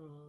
As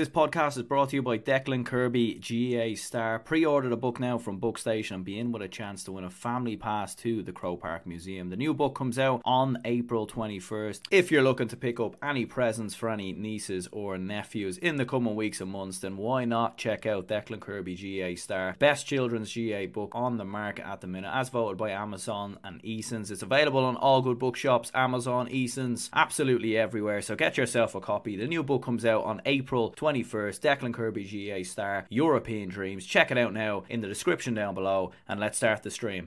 this podcast is brought to you by Declan Kirby, GAA star. Pre order the book now from Bookstation and be in with a chance to win a family pass to the Croke Park Museum. The new book comes out on April 21st. If you're looking to pick up any presents for any nieces or nephews in the coming weeks and months, then why not check out Declan Kirby, GAA star? Best children's GAA book on the market at the minute, as voted by Amazon and Easons. It's available on all good bookshops, Amazon, Easons, absolutely everywhere. So get yourself a copy. The new book comes out on April April 21st. Declan Kirby GAA star, European Dreams. Check it out now in the description down below, and let's start the stream.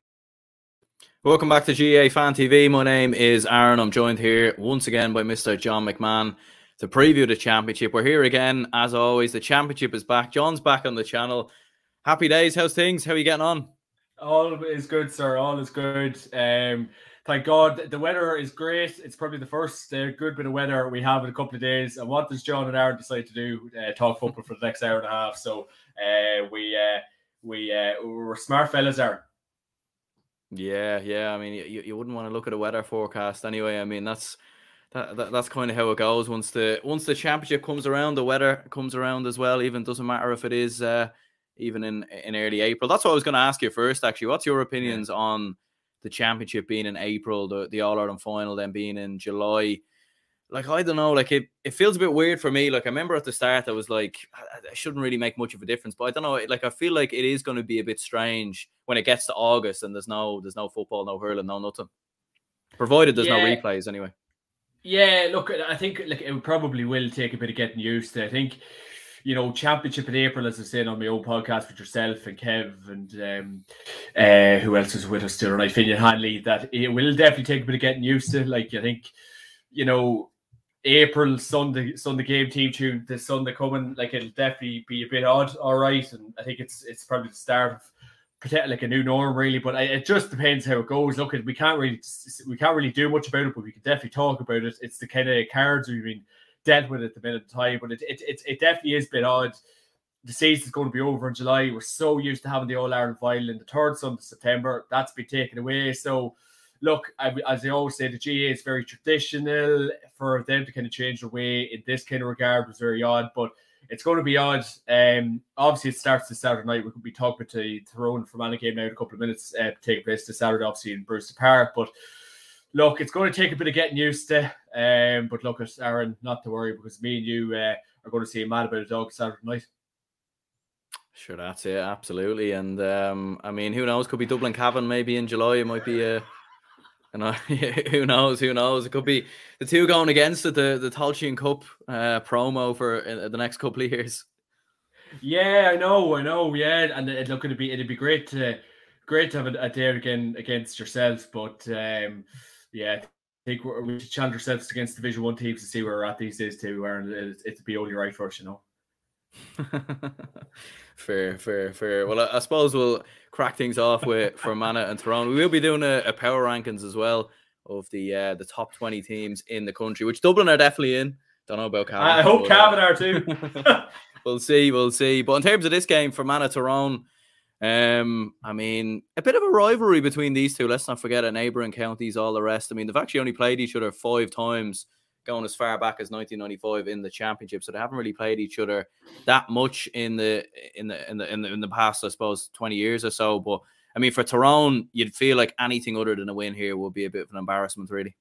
Welcome back to GAA Fan TV. My name is Aaron. I'm joined here once again by Mr. John McMahon to preview the championship. We're here again, as always. The championship is back. John's back on the channel. Happy days. How's things? How are you getting on? All is good, sir. All is good. Um, thank God the weather is great. It's probably the first uh, good bit of weather we have in a couple of days. And what does John and Aaron decide to do? Uh, talk football for the next hour and a half. So uh, we uh, we uh, we're smart fellas, Aaron. Yeah, yeah. I mean, you, you wouldn't want to look at a weather forecast anyway. I mean, that's that, that that's kind of how it goes. Once the once the championship comes around, the weather comes around as well. Even doesn't matter if it is uh, even in in early April. That's what I was going to ask you first. Actually, what's your opinions yeah. on? The championship being in April, the, the All Ireland final then being in July. Like I don't know, like it, it feels a bit weird for me. Like I remember at the start, I was like, I shouldn't really make much of a difference, but I don't know. Like I feel like it is going to be a bit strange when it gets to August and there's no there's no football, no hurling, no nothing. Provided there's yeah. no replays anyway. Yeah, look, I think like it probably will take a bit of getting used to. I think you know, championship in April, as I said on my own podcast with yourself and Kev and um, uh, who else is with us still, right? Finian Hanley, that it will definitely take a bit of getting used to. Like, I think, you know, April Sunday Sunday game team tune this Sunday coming, like it'll definitely be a bit odd, all right. And I think it's it's probably the start of like a new norm really but it just depends how it goes look we can't really we can't really do much about it but we can definitely talk about it it's the kind of cards we've been dealt with at the minute of time. But it, it, it, it definitely is a bit odd. The season's going to be over in July. We're so used to having the All Ireland final in the third Sunday of September. That's been taken away. So, look, as I always say, the GAA is very traditional. For them to kind of change their way in this kind of regard was very odd. But it's going to be odd. Um, obviously, it starts this Saturday night. We could be talking to Tyrone from game now in a couple of minutes. Uh, take place this Saturday, obviously in Brewster Park. But look, it's going to take a bit of getting used to. Um, but look, at Aaron, not to worry because me and you uh, are going to see a mad about a dog Saturday night. Sure, that's it, absolutely. And um, I mean, who knows? Could be Dublin Cavan maybe in July. It might be a, you know, who knows? Who knows? It could be the two going against it, the the Tailteann Cup uh, promo for uh, the next couple of years. Yeah, I know, I know. Yeah, and it, look, it'd be it'd be great to great to have a, a day again against yourself, but um yeah, I think we should challenge ourselves against Division One teams to see where we're at these days too. Where it's, it's be only right for us, you know. fair, fair, fair. Well, I, I, suppose we'll crack things off with Fermanagh and Tyrone. We will be doing a, a, power rankings as well of the uh, the top twenty teams in the country, which Dublin are definitely in. Don't know about Cavan. I hope Cavan are too. we'll see, we'll see. But in terms of this game, for Fermanagh Tyrone, um, I mean, a bit of a rivalry between these two. Let's not forget, a neighbouring counties, all the rest. I mean, they've actually only played each other five times, going as far back as 1995 in the championship. So they haven't really played each other that much in the in the in the in the, in the past, I suppose, 20 years or so. But I mean, for Tyrone, you'd feel like anything other than a win here would be a bit of an embarrassment, really.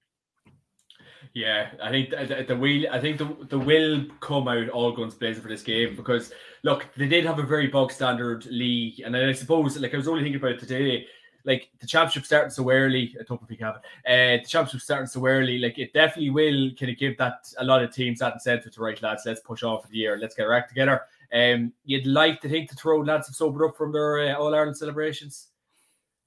Yeah, I think the, the will. I think the, the will come out all guns blazing for this game because look, they did have a very bog standard league, and I suppose like I was only thinking about it today. like the championship starting so early. I don't think Kevin. Uh, the championship starting so early, like it definitely will kind of give that a lot of teams that incentive to right lads. Let's push on for the year. Let's get our act together. Um, you'd like to think the throw lads have sobered up from their uh, All Ireland celebrations.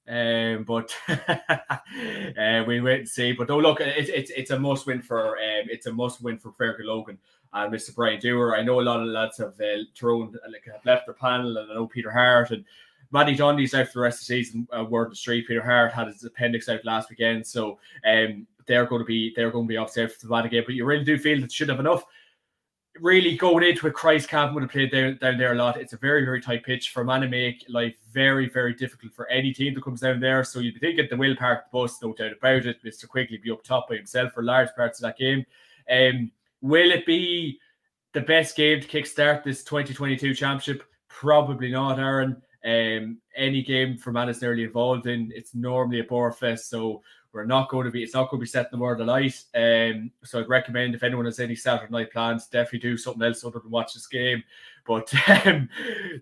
Um, but uh, we wait and see. But oh, look, it's it's it's a must win for um, it's a must win for Fergal Logan and Mr. Brian Dooher. I know a lot of lads have uh, thrown like have left the panel, and I know Peter Harte and Matty Dundy's out for the rest of the season. Uh, word the street. Peter Harte had his appendix out last weekend, so um, they're going to be they're going to be out for the again. But you really do feel that should have enough really going into it, Christ Camp would have played down, down there a lot. It's a very, very tight pitch Fermanagh life very, very difficult for any team that comes down there. So you'd be thinking the will park the bus, no doubt about it. Mr. Quigley be up top by himself for large parts of that game. Um, will it be the best game to kickstart this 2022 championship? Probably not, Aaron. Um, any game Fermanagh is nearly involved in, it's normally a bore fest. So we're not going to be, it's not going to be setting the world alight. Um, so I'd recommend if anyone has any Saturday night plans, definitely do something else other than watch this game. But um,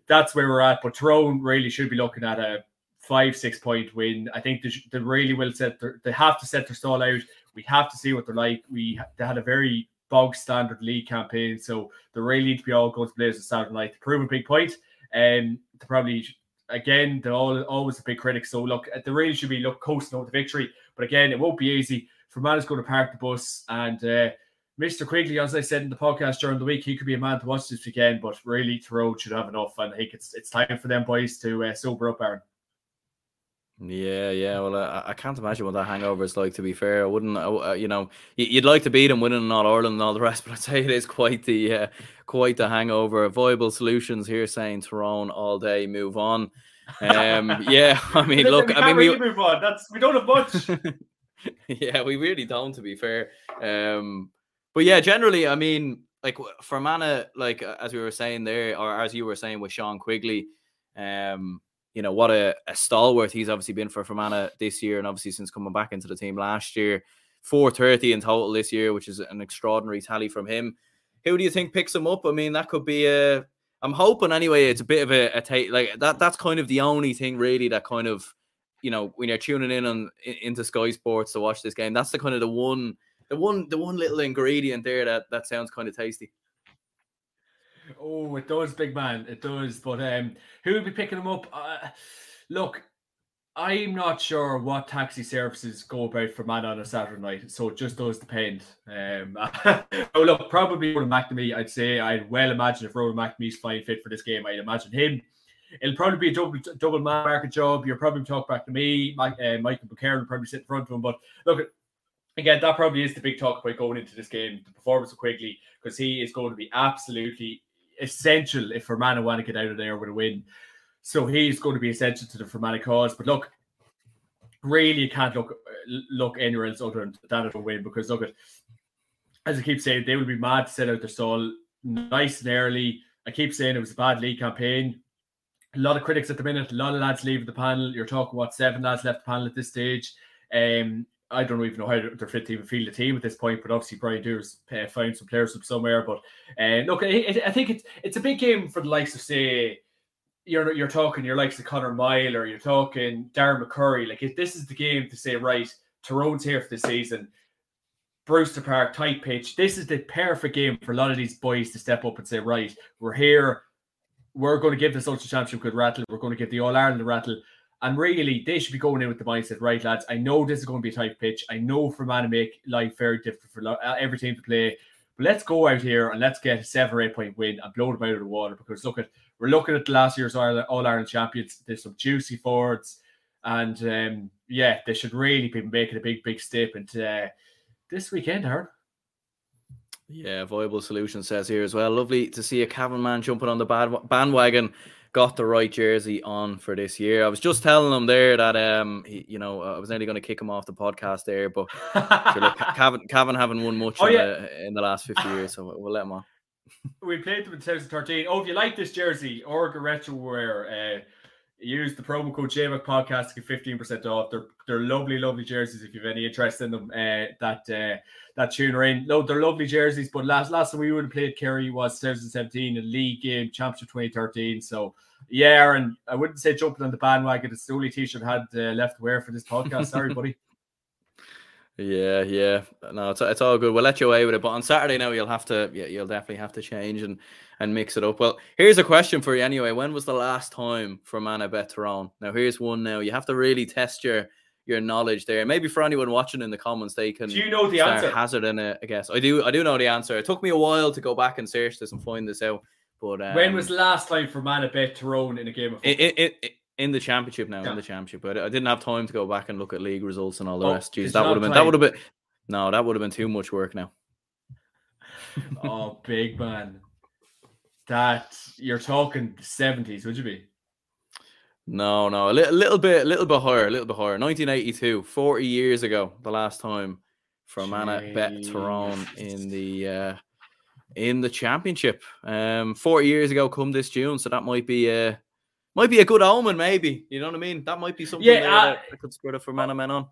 that's where we're at. But Tyrone really should be looking at a five, six point win. I think they, they really will set, their, they have to set their stall out. We have to see what they're like. We they had a very bog standard league campaign, so they really need to be all guns blazing Saturday night to prove a big point. And um, to probably again, they're all, always a big critic. So look, they really should be look coasting out the victory. But again, it won't be easy. Fermanagh is going to park the bus. And uh, Mr. Quigley, as I said in the podcast during the week, he could be a man to watch this weekend. But really, Tyrone should have enough. And I think it's it's time for them boys to uh, sober up, Aaron. Yeah, yeah. Well, uh, I can't imagine what that hangover is like. To be fair, I wouldn't. Uh, you know, you'd like to beat them, winning all Ireland and all the rest, but I'd say it is quite the uh, quite the hangover. Viable solutions here, saying Tyrone all day, move on. Um, yeah, I mean, look, I mean, we move on. That's we don't have much. yeah, we really don't. To be fair, um, but yeah, generally, I mean, like Fermanagh, like as we were saying there, or as you were saying with Sean Quigley, um, you know what a, a stalwart he's obviously been for Fermanagh this year, and obviously since coming back into the team last year, four thirty in total this year, which is an extraordinary tally from him. Who do you think picks him up? I mean, that could be a I'm hoping anyway. It's a bit of a, a take like that. That's kind of the only thing really that kind of you know when you're tuning in on into Sky Sports to watch this game. That's the kind of the one, the one, the one little ingredient there that that sounds kind of tasty. Oh, it does, big man. It does. But um, who would be picking them up? Uh, look, I'm not sure what taxi services go about Fermanagh on a Saturday night, so it just does depend. Um, oh look, probably Ronan McNamee. I'd say I'd well imagine if Ronan McNamee's fine fit for this game, I'd imagine him. It'll probably be a double double man market job. You're probably talk back to me. Mike, uh, Michael Buchanan will probably sit in front of him. But look, again, that probably is the big talk about going into this game. The performance of Quigley, because he is going to be absolutely essential if Fermanagh want to get out of there with a win. So he's going to be essential to the Fermanagh cause. But look, really, you can't look look anywhere else other than that a win because look at as I keep saying, they will be mad to set out their stall nice and early. I keep saying it was a bad league campaign. A lot of critics at the minute, a lot of lads leaving the panel. You're talking what seven lads left the panel at this stage. Um, I don't even know how they're fit even field the team at this point, but obviously Brian Dooher's uh, found some players from somewhere. But uh, look, I, I think it's it's a big game for the likes of say you're you're talking your likes of Connor Meyler or you're talking Darren McCurry. Like if this is the game to say, right, Tyrone's here for the season. Brewster Park, tight pitch. This is the perfect game for a lot of these boys to step up and say, right, we're here. We're going to give this Ulster Championship good rattle. We're going to give the All Ireland a rattle. And really, they should be going in with the mindset, right, lads? I know this is going to be a tight pitch. I know Fermanagh to make life very difficult for uh, every team to play. But let's go out here and let's get a seven or eight point win and blow them out of the water because look at we're looking at the last year's All Ireland champions. There's some juicy forwards, and um, yeah, they should really be making a big, big step into uh, this weekend, Aaron. Yeah, viable solution says here as well. Lovely to see a Cavan man jumping on the bandwagon. Got the right jersey on for this year. I was just telling him there that um, he, you know, I was nearly going to kick him off the podcast there, but sure, look, Cavan, Cavan haven't won much oh, yeah. the, in the last fifty years, so we'll let him on we played them in 2013. Oh, if you like this jersey, Orga Retro Wear, uh, use the promo code JMAC podcast to get fifteen percent off. They're they're lovely, lovely jerseys. If you've any interest in them, uh, that uh, that tune are in. No, they're lovely jerseys. But last last time we would have played Kerry was 2017 in league game championship 2013. So yeah, and I wouldn't say jumping on the bandwagon. It's the only t-shirt I had uh, left to wear for this podcast. Sorry, buddy. Yeah, yeah. No, it's it's all good. We'll let you away with it. But on Saturday now, you'll have to, yeah, you'll definitely have to change and and mix it up. Well, here's a question for you anyway. When was the last time Fermanagh bet Tyrone? Now, here's one. Now you have to really test your your knowledge there. Maybe for anyone watching in the comments, they can. Do you know the answer? Hazard in it, I guess. I do. I do know the answer. It took me a while to go back and search this and find this out. But um, when was the last time Fermanagh bet Tyrone in a game of football? It, it, it, in the championship now, yeah. in the championship. But I didn't have time to go back and look at league results and all the oh, rest. Jeez, that would have been that would have been no, that would have been too much work now. oh, big man. That you're talking seventies, would you be? No, no, a little, little bit, a little bit higher, a little bit higher. 1982, 40 years ago, the last time Fermanagh bet Tyrone in the uh, in the championship. Um, 40 years ago, come this June, so that might be uh might be a good omen, maybe. You know what I mean? That might be something yeah, that, that could spur the Fermanagh men on.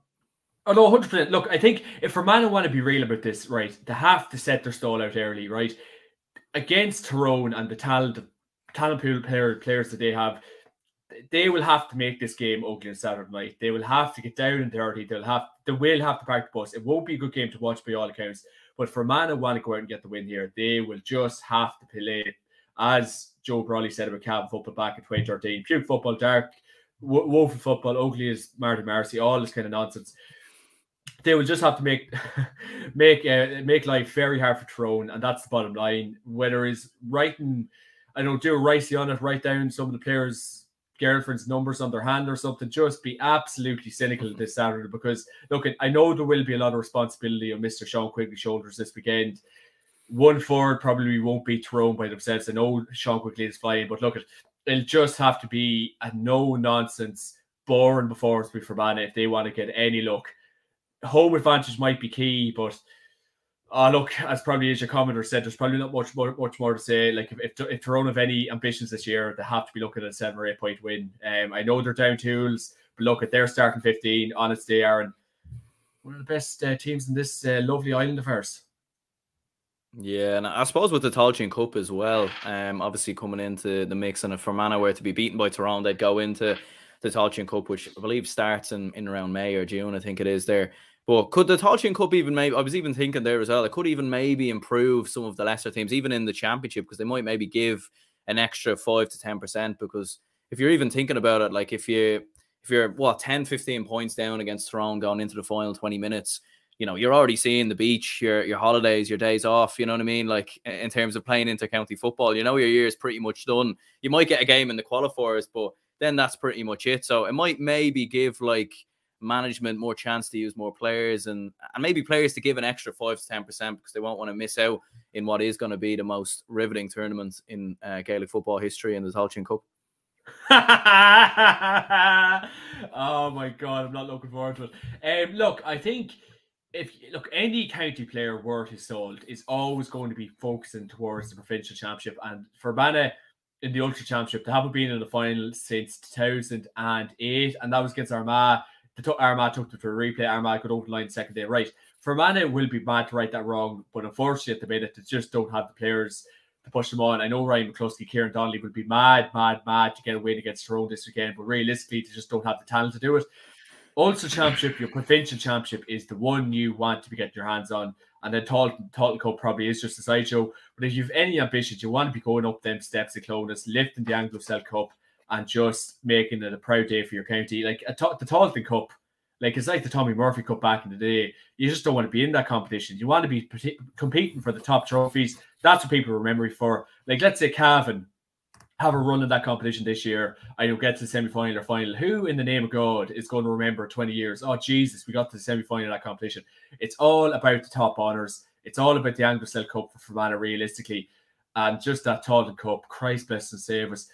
Oh no, hundred percent. Look, I think if Fermanagh want to be real about this, right, they have to set their stall out early, right, against Tyrone and the talent, talent pool player, players that they have. They will have to make this game ugly on Saturday night. They will have to get down and dirty. They'll have, they will have to park the bus. It won't be a good game to watch by all accounts. But Fermanagh want to go out and get the win here. They will just have to play, as Joe Brolly said about Cavan football back in 2013. Puke football, dark, woeful football, ugly as Marty Marcy, all this kind of nonsense they will just have to make make uh, make life very hard for Tyrone, and that's the bottom line. Whether it's writing, I don't do a ricey on it, write down some of the players' girlfriends' numbers on their hand or something. Just be absolutely cynical this Saturday because look, I know there will be a lot of responsibility on Mister Sean Quigley's shoulders this weekend. One forward probably won't be Tyrone by themselves. I know Sean Quigley is flying, but look, it'll just have to be a no nonsense, boring performance for Fermanagh if they want to get any luck home advantage might be key, but uh, look, as probably as your commenter said, there's probably not much more much more to say. Like if if, if Tyrone have any ambitions this year, they have to be looking at a seven or eight point win. Um, I know they're down tools, but look at their starting fifteen. Are and one of the best uh, teams in this uh, lovely island of ours. Yeah, and I suppose with the Tailteann Cup as well, um, obviously coming into the mix, and if Fermanagh were to be beaten by Tyrone, they'd go into the Tailteann Cup, which I believe starts in, in around May or June, I think it is there. But could the Tailteann Cup even maybe? I was even thinking there as well. It could even maybe improve some of the lesser teams, even in the championship, because they might maybe give an extra five to ten percent. Because if you're even thinking about it, like if you if you're what 10, 15 points down against Tyrone going into the final 20 minutes, you know, you're already seeing the beach, your your holidays, your days off, you know what I mean? Like in terms of playing inter-county football, you know your year is pretty much done. You might get a game in the qualifiers, but then that's pretty much it. So it might maybe give like management more chance to use more players and and maybe players to give an extra five to ten percent because they won't want to miss out in what is going to be the most riveting tournament in uh, Gaelic football history in the Tailteann Cup. oh my god, I'm not looking forward to it. Um, look, I think if look any county player worth his salt is always going to be focusing towards the provincial championship and Fermanagh in the Ulster championship they haven't been in the final since 2008 and that was against Armagh the t- Armagh took them to a replay. Armagh could open line second day right. Fermanagh will be mad to right that wrong, but unfortunately at the minute they just don't have the players to push them on. I know Ryan McCluskey, Kieran Donnelly will be mad, mad, mad to get a win against Tyrone this weekend, but realistically they just don't have the talent to do it. Also, championship, your provincial championship is the one you want to be getting your hands on. And then Tailteann, Tailteann Cup probably is just a sideshow. But if you've any ambitions, you want to be going up them steps of Clones, lifting the Anglo-Celt Cup, and just making it a proud day for your county. Like a the Tailteann Cup, like it's like the Tommy Murphy Cup back in the day. You just don't want to be in that competition. You want to be competing for the top trophies. That's what people remember you for. Like let's say Cavan have a run in that competition this year. I will get to the semi final or final. Who in the name of God is going to remember 20 years? Oh Jesus, we got to the semi final of that competition. It's all about the top honours. It's all about the Anglo-Celt Cup for Fermanagh, realistically. And just that Tailteann Cup, Christ bless and save us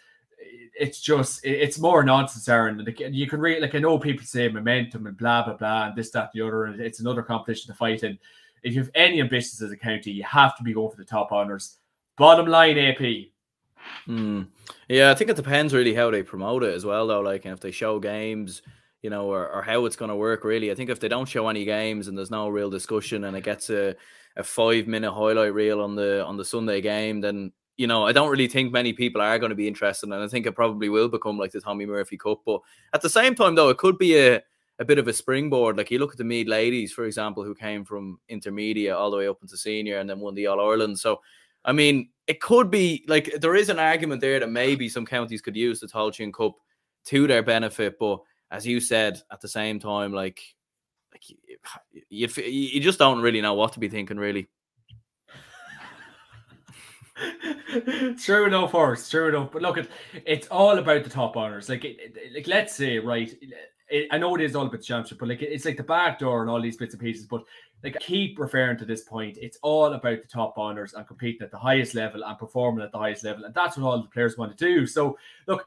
it's just it's more nonsense, Aaron. You can read like I know people say momentum and blah blah blah and this that and the other, and it's another competition to fight in. If you have any ambitions as a county, you have to be going for the top honours. Bottom line, AP, Mm. Yeah, I think it depends really how they promote it as well, though. Like, if they show games, you know, or, or how it's going to work, really. I think if they don't show any games and there's no real discussion and it gets a, a five minute highlight reel on the on the Sunday game, then you know, I don't really think many people are going to be interested, and I think it probably will become like the Tommy Murphy Cup. But at the same time, though, it could be a a bit of a springboard. Like you look at the Meath ladies, for example, who came from intermediate all the way up into senior and then won the All Ireland. So, I mean, it could be like there is an argument there that maybe some counties could use the Tailteann Cup to their benefit. But as you said, at the same time, like, like you, you, you just don't really know what to be thinking, really. true enough, Forrest. True enough. But look, it, it's all about the top honors. Like, it, like let's say, right. It, I know it is all about the championship, but like it's like the back door and all these bits and pieces. But like, I keep referring to this point. It's all about the top honors and competing at the highest level and performing at the highest level, and that's what all the players want to do. So, look,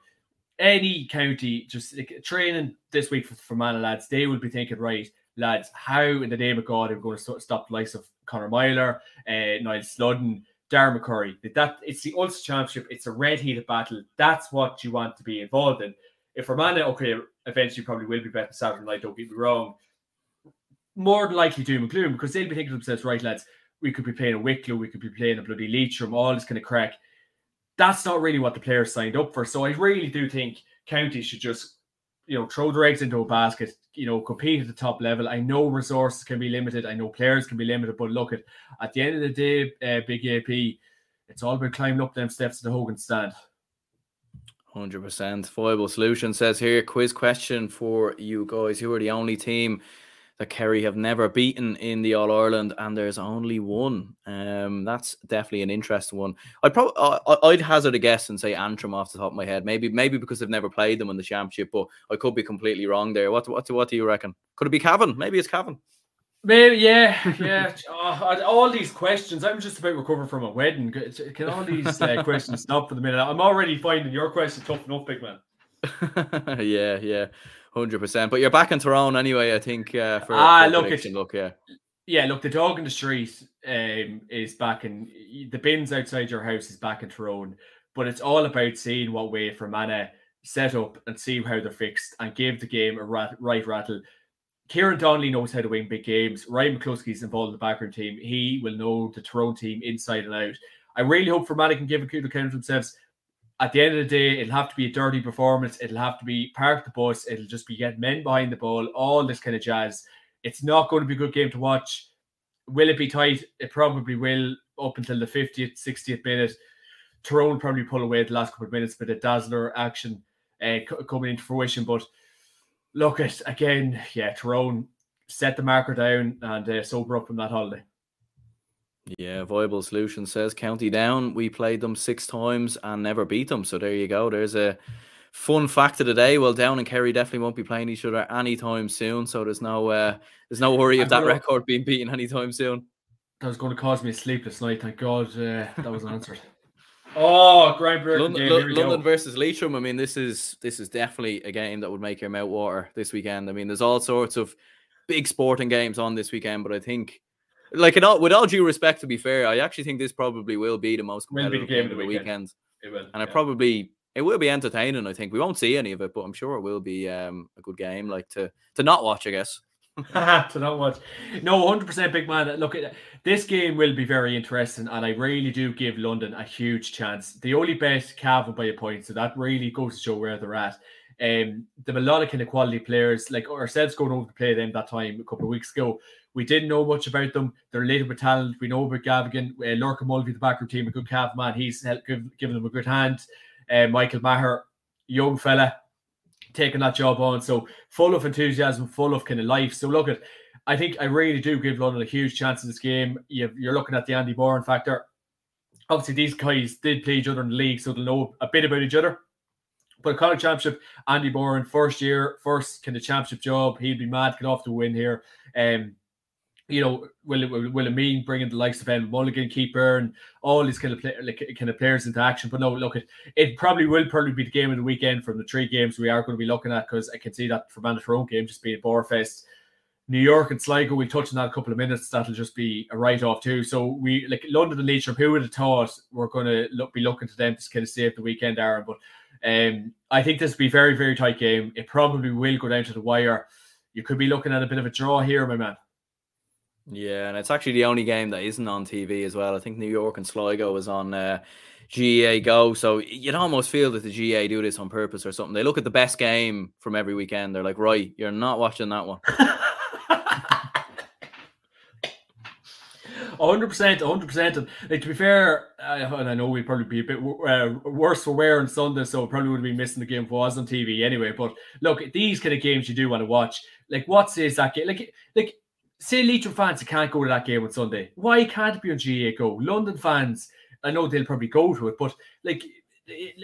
any county just like, training this week for, Fermanagh lads, they would be thinking, right, lads, how in the name of God are we going to stop the likes of Conor Meyler, uh, Niall Sludden, Darren McCurry. That it's the Ulster Championship. It's a red heated battle. That's what you want to be involved in. If Fermanagh, okay, eventually probably will be better Saturday night. Don't get me wrong. More than likely doom and gloom because they'll be thinking to themselves, right, lads, we could be playing a Wicklow, we could be playing a bloody Leitrim, all this kind of crack. That's not really what the players signed up for. So I really do think counties should just, you know, throw their eggs into a basket, you know, compete at the top level. I know resources can be limited. I know players can be limited, but look at at the end of the day, uh, Big AP, it's all about climbing up them steps to the Hogan stand. Hundred percent. Viable solution says here. Quiz question for you guys: Who are the only team that Kerry have never beaten in the All Ireland, and there's only one. Um, that's definitely an interesting one. I'd probably I'd hazard a guess and say Antrim off the top of my head. Maybe maybe because they've never played them in the championship, but I could be completely wrong there. What what what do you reckon? Could it be Cavan? Maybe it's Cavan. Maybe yeah, yeah. Oh, all these questions. I'm just about recovering from a wedding. Can all these uh, questions stop for the minute? I'm already finding your question tough enough, big man. yeah, yeah. Hundred percent. But you're back in Tyrone anyway. I think. Uh, for, ah, for look, look, yeah, yeah. Look, the dog in the street um, is back in the bins outside your house is back in Tyrone. But it's all about seeing what way Fermanagh set up and see how they're fixed and give the game a rat, right rattle. Kieran Donnelly knows how to win big games. Ryan McCluskey's involved in the backroom team. He will know the Tyrone team inside and out. I really hope Fermanagh can give a good account of themselves at the end of the day, it'll have to be a dirty performance. It'll have to be park the bus. It'll just be get men behind the ball, all this kind of jazz. It's not going to be a good game to watch. Will it be tight? It probably will up until the 50th, 60th minute. Tyrone probably pull away the last couple of minutes, but a dazzler action uh, coming into fruition. But look at again, yeah, Tyrone set the marker down and uh, sober up from that holiday. Yeah, viable solution says County Down. We played them six times and never beat them. So there you go. There's a fun fact of the day. Well, Down and Kerry definitely won't be playing each other anytime soon. So there's no uh, there's no worry of that record being beaten anytime soon. That was going to cause me a sleepless night. Thank God uh, that was answered. Oh, Graham London, game, London versus Leitrim. I mean, this is this is definitely a game that would make your mouth water this weekend. I mean, there's all sorts of big sporting games on this weekend, but I think like in all, with all due respect, to be fair, I actually think this probably will be the most competitive the game, of the weekend. weekend. It will, and yeah. I probably it will be entertaining. I think we won't see any of it, but I'm sure it will be um, a good game. Like to to not watch, I guess. To not watch. No, 100% big man. Look, at this game will be very interesting, and I really do give London a huge chance. The only bet Cavan by a point, so that really goes to show where they're at. Um, lot of kind of quality players, like ourselves going over to play them that time a couple of weeks ago. We didn't know much about them. They're later with talent. We know about Gavigan, uh, Lorcan Mulvey, the backroom team, a good calf man. He's helped give, giving them a good hand. Uh, Michael Maher, young fella, taking that job on. So full of enthusiasm, full of kind of life. So look at, I think I really do give London a huge chance in this game. you are looking at the Andy Moran factor. Obviously, these guys did play each other in the league, so they'll know a bit about each other. But a Connacht Championship, Andy Moran, first year, first kind of championship job. He'd be mad, get off to win here. Um, you know, will it mean bringing the likes of Ben Mulligan, keeper, and all these kind of play, like, kind of players into action? But no, look, it it probably will probably be the game of the weekend from the three games we are going to be looking at because I can see that for Tyrone game just being a fest. New York and Sligo, we'll touch on that a couple of minutes. That'll just be a write off too. So we like London and Leitrim. Who would have thought we're going to look, be looking to them to kind of save the weekend, Aaron? But um, I think this will be very very tight game. It probably will go down to the wire. You could be looking at a bit of a draw here, my man. Yeah, and it's actually the only game that isn't on TV as well. I think New York and Sligo was on uh, GAA Go, so you'd almost feel that the GAA do this on purpose or something. They look at the best game from every weekend. They're like, right, you're not watching that one. hundred percent, hundred percent. And like to be fair, uh, and I know we'd probably be a bit uh, worse for wear on Sunday, so probably would have been missing the game if it was on TV anyway. But look, these kind of games you do want to watch. Like, what is is that game? Like, like say Leitrim fans can't go to that game on Sunday. Why can't it be on GAA Go? London fans, I know they'll probably go to it, but like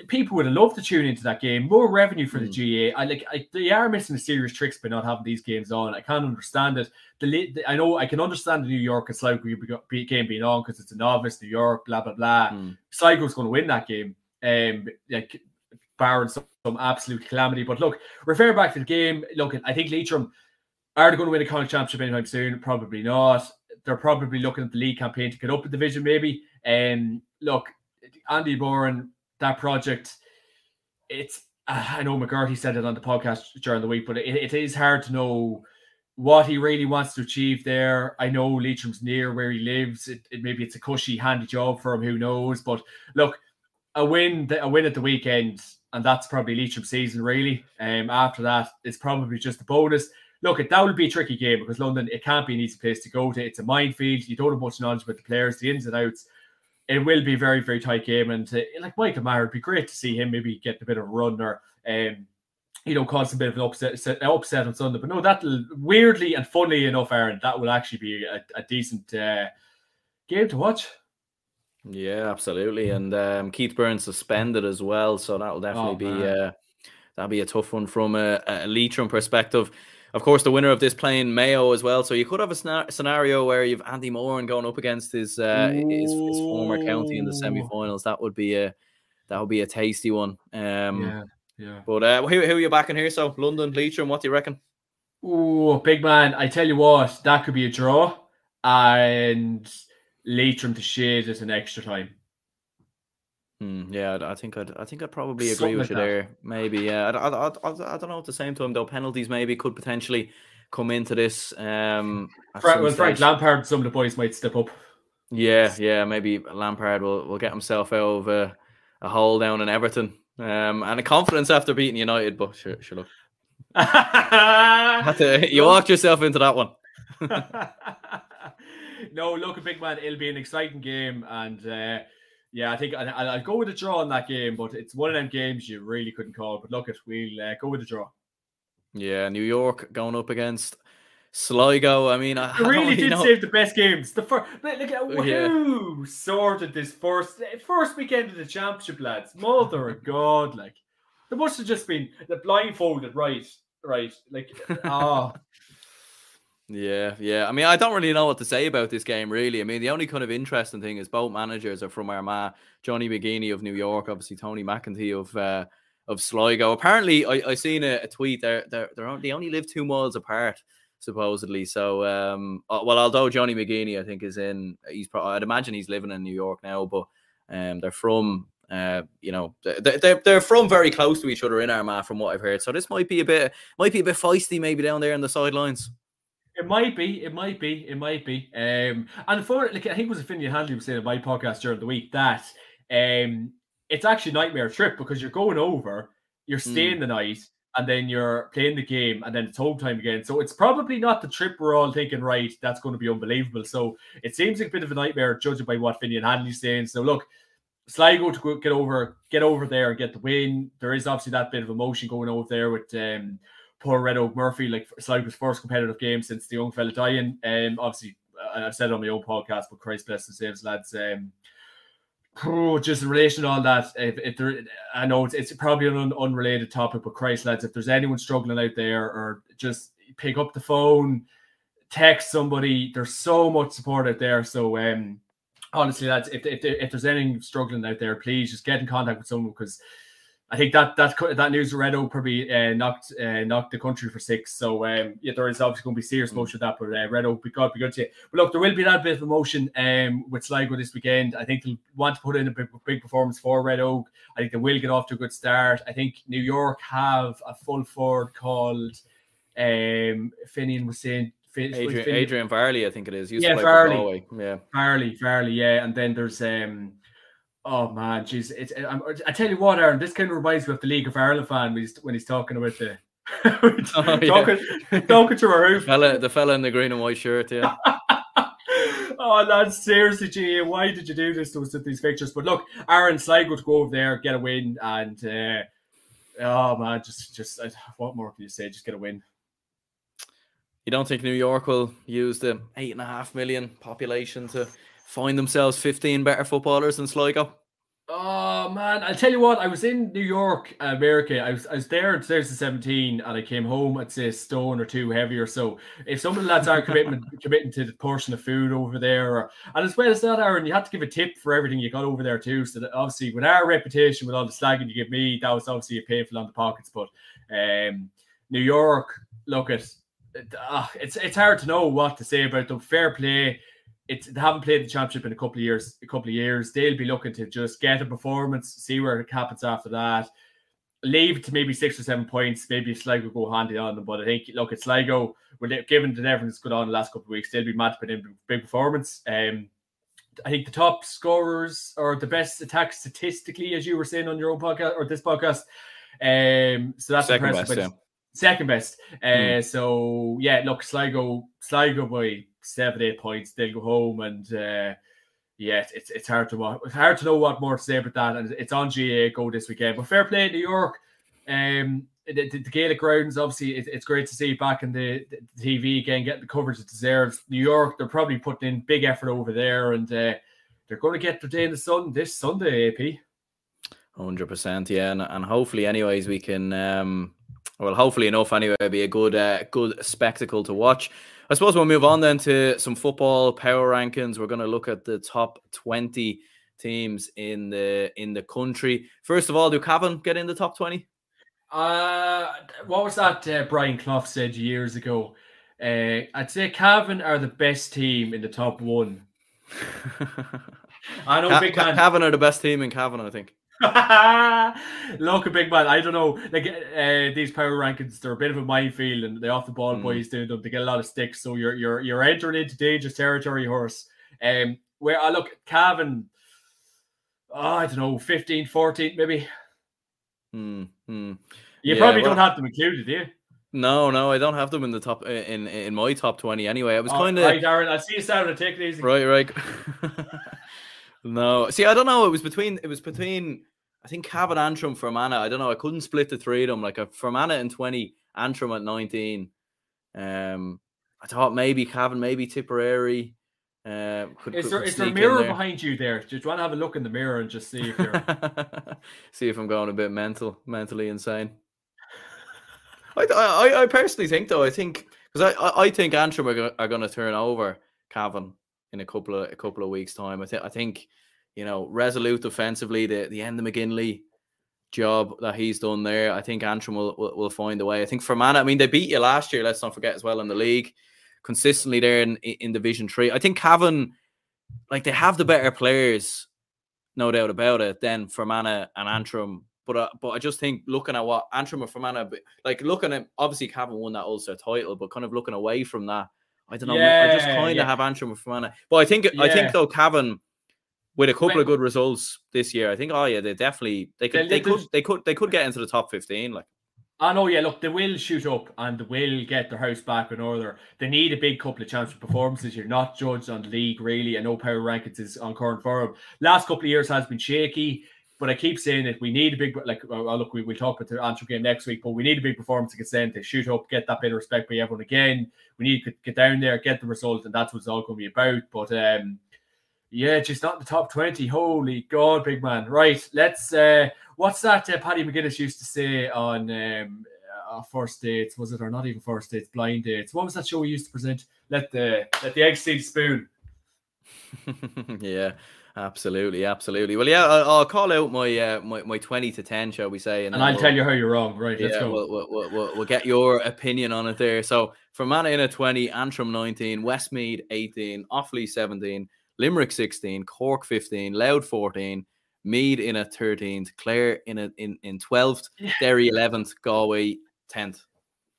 people would have loved to tune into that game. More revenue for mm. the GAA. I like I, they are missing the serious tricks by not having these games on. I can't understand it. The, the I know I can understand the New York and Sligo game being on because it's a novice New York, blah blah blah. Mm. Sligo's going to win that game. Um, like barring some, some absolute calamity. But look, refer back to the game. Look, I think Leitrim are they going to win a Connacht championship anytime soon? Probably not. They're probably looking at the league campaign to get up a division, maybe. And um, look, Andy Moran that project, it's uh, I know McGarty said it on the podcast during the week, but it, it is hard to know what he really wants to achieve there. I know Leitrim's near where he lives. It, it, maybe it's a cushy, handy job for him. Who knows? But look, a win, a win at the weekend, and that's probably Leitrim's season. Really, um, after that, it's probably just a bonus. Look, that will be a tricky game because London, it can't be an easy place to go to. It's a minefield. You don't have much knowledge about the players, the ins and outs it will be a very, very tight game. And uh, like Michael Maher, it'd be great to see him maybe get a bit of a run or, um, you know, cause a bit of an upset, upset on Sunday. But no, that'll weirdly and funnily enough, Aaron, that will actually be a, a decent uh, game to watch. Yeah, absolutely. And um, Keith Beirne suspended as well, so that'll definitely oh, be uh, that'll be a tough one from a, a Leitrim perspective of course, the winner of this playing Mayo as well. So you could have a scenario where you've Andy Moran going up against his, uh, his, his former county in the semi-finals. That would be a that would be a tasty one. Um, yeah, yeah. But uh, who, who are you backing here? So London, Leitrim. What do you reckon? Oh, big man! I tell you what, that could be a draw, and Leitrim to shade at an extra time. Mm, yeah, I think I'd I think I'd probably agree Something with like you that. there. Maybe, yeah. I, I, I, I, don't know. At the same time, though, penalties maybe could potentially come into this. Um, Frank, well, Frank Lampard, some of the boys might step up. Yeah, yeah. Maybe Lampard will, will get himself out of a, a hole down in Everton. Um, and a confidence after beating United, but sure, sure look. to, you walked yourself into that one. no, look, a big man. It'll be an exciting game, and uh, yeah, I think I, will go with a draw in that game, but it's one of them games you really couldn't call. But look, at we'll uh, go with a draw. Yeah, New York going up against Sligo. I mean, I, I really did know. save the best games. The first, look at oh, who yeah. sorted this first first weekend of the championship, lads. Mother of God, like there must have just been the blindfolded, right, right, like ah. oh. Yeah, yeah. I mean, I don't really know what to say about this game, really. I mean, the only kind of interesting thing is both managers are from Armagh. Johnny McGeeney of New York, obviously Tony McEntee of uh, of Sligo. Apparently, I, I seen a, a tweet. They're, they're, they're they only live two miles apart, supposedly. So, um, uh, well, although Johnny McGeeney, I think, is in, he's probably, I'd imagine he's living in New York now, but um, they're from uh, you know, they're, they're from very close to each other in Armagh, from what I've heard. So this might be a bit, might be a bit feisty, maybe down there in the sidelines. It might be, it might be, it might be. Um, and for like I think it was a Finian Hanley was saying in my podcast during the week that um, it's actually nightmare trip because you're going over, you're staying mm. the night, and then you're playing the game, and then it's home time again. So it's probably not the trip we're all thinking, right? That's going to be unbelievable. So it seems like a bit of a nightmare, judging by what Finian Hanley's saying. So look, Sligo to get over, get over there and get the win. There is obviously that bit of emotion going over there with um, poor Red Óg Murphy, like Sligo's first competitive game since the young fella dying. Um, obviously, I've said on my own podcast, but Christ bless the saves, lads. Um, just in relation to all that, if, if there, I know it's, it's probably an un, unrelated topic, but Christ, lads, if there's anyone struggling out there, or just pick up the phone, text somebody. There's so much support out there. So, um, honestly, lads, if, if, if there's anything struggling out there, please just get in contact with someone because I think that that that news Red Óg probably uh, knocked uh, knocked the country for six. So um, yeah, there is obviously going to be serious mm. motion with that, but uh, Red Óg, be good, be good to you. But look, there will be that bit of emotion um, with Sligo this weekend. I think they'll want to put in a big, big performance for Red Óg. I think they will get off to a good start. I think New York have a full forward called um, Finian was saying. Adrian, Adrian Varley, I think it is. yeah, Varley. Yeah, Varley, Varley, yeah. And then there's um, Oh man, jeez, it's. I'm, I tell you what, Aaron, this kind of reminds me of the League of Ireland fan when he's when he's talking about the oh, talking, yeah. talking to roof. Fella, the fella in the green and white shirt, yeah. oh, lad, seriously, gee, why did you do this to us with these pictures? But look, Aaron Sligo to go over there, get a win, and uh, oh man, just, just what more can you say? Just get a win. You don't think New York will use the eight and a half million population to find themselves 15 better footballers than Sligo? Oh man, I'll tell you what. I was in New York, America. I was I was there in 2017, and I came home. I'd say a stone or two heavier. So if some of the lads aren't committing committing to the portion of food over there, or, and as well as that, Aaron, you had to give a tip for everything you got over there too. So that obviously, with our reputation, with all the slagging you give me, that was obviously a painful on the pockets. But um, New York, look at uh, it's it's hard to know what to say about them. Fair play it's they haven't played the championship in a couple of years. A couple of years, they'll be looking to just get a performance, see where it happens after that. Leave to maybe six or seven points. Maybe Sligo go handy on them, but I think look at Sligo. Given that everything's good on the last couple of weeks, they'll be mad to put in big performance. Um, I think the top scorers or the best attack statistically, as you were saying on your own podcast or this podcast. Um, so that's second impressive. Best, yeah. Second best. Uh, mm. So yeah, look, Sligo, Sligo by seven, eight points. They'll go home, and uh, yeah, it's it's hard to it's hard to know what more to say about that. And it's on GAA go this weekend. But fair play, New York. Um, the, the, Gaelic grounds, obviously, it, it's great to see back in the, the, TV again, getting the coverage it deserves. New York, they're probably putting in big effort over there, and uh, they're going to get their day in the sun this Sunday. AP. Hundred percent, yeah, and, and hopefully, anyways, we can. um well, hopefully enough anyway, It'll be a good, uh, good spectacle to watch. I suppose we'll move on then to some football power rankings. We're going to look at the top 20 teams in the in the country. First of all, do Cavan get in the top 20? Uh, what was that uh, Brian Clough said years ago? Uh, I'd say Cavan are the best team in the top one. I know Ca- big. Cavan are the best team in Cavan, I think. Look, a big man. I don't know. Like uh, these power rankings, they're a bit of a minefield, and they off the ball mm. boys doing them. They get a lot of sticks, so you're you're you're entering into dangerous territory, horse. Um, where I look, Cavan. Oh, I don't know, 15, 14, maybe. Hmm. hmm. You yeah, probably well, don't have them included, do you? No, no, I don't have them in the top in in my top twenty anyway. I was oh, kind of right, Darren. I see you Saturday. Take it easy. Right, right. No, see, I don't know. It was between it was between I think Cavan Antrim for Fermanagh. I don't know. I couldn't split the three of them. Like a Fermanagh in twenty, Antrim at nineteen. Um, I thought maybe Cavan, maybe Tipperary. Uh, could, is there, could is there a mirror there. behind you there? Do you want to have a look in the mirror and just see if you're see if I'm going a bit mental, mentally insane? I, I, I personally think though. I think because I, I think Antrim are, are going to turn over Cavan in a couple of a couple of weeks' time. I think I think you know resolute offensively. The the Enda McGinley job that he's done there. I think Antrim will, will, will find a way. I think Fermanagh, I mean, they beat you last year. Let's not forget as well in the league, consistently there in in Division Three. I think Cavan, like they have the better players, no doubt about it. Than Fermanagh and Antrim. But uh, but I just think looking at what Antrim or Fermanagh, like looking at obviously Cavan won that Ulster title, but kind of looking away from that, I don't know. Yeah, I just kind of yeah. have Antrim with Fermanagh. But I think yeah. I think though Cavan with a couple when, of good results this year, I think oh yeah, they definitely they could they, could they could they could get into the top fifteen. Like I know, yeah. Look, they will shoot up and they will get their house back in order. They need a big couple of championship performances. You're not judged on the league really. I know power rankings is on current forum. Last couple of years has been shaky. But I keep saying it. We need a big like. Well, look, we will talk about the Antrim game next week, but we need a big performance against them to shoot up, get that bit of respect by everyone again. We need to get down there, get the result, and that's what it's all going to be about. But um, yeah, just not in the top twenty. Holy God, big man! Right, let's. uh What's that? Uh, Paddy McGuinness used to say on um, uh, first dates. Was it or not even first dates? Blind dates. What was that show we used to present? Let the let the egg see the spoon. yeah. Absolutely, absolutely. Well, yeah, I'll, I'll call out my, uh, my my twenty to ten, shall we say, and, and I'll we'll, tell you how you're wrong. Right, let's yeah, go. We'll, we'll, we'll, we'll, get your opinion on it there. So, Fermanagh in a twenty, Antrim nineteen, Westmeath eighteen, Offaly seventeen, Limerick sixteen, Cork fifteen, Louth fourteen, Meath in a thirteenth, Clare in a in in twelfth, yeah. Derry eleventh, Galway tenth.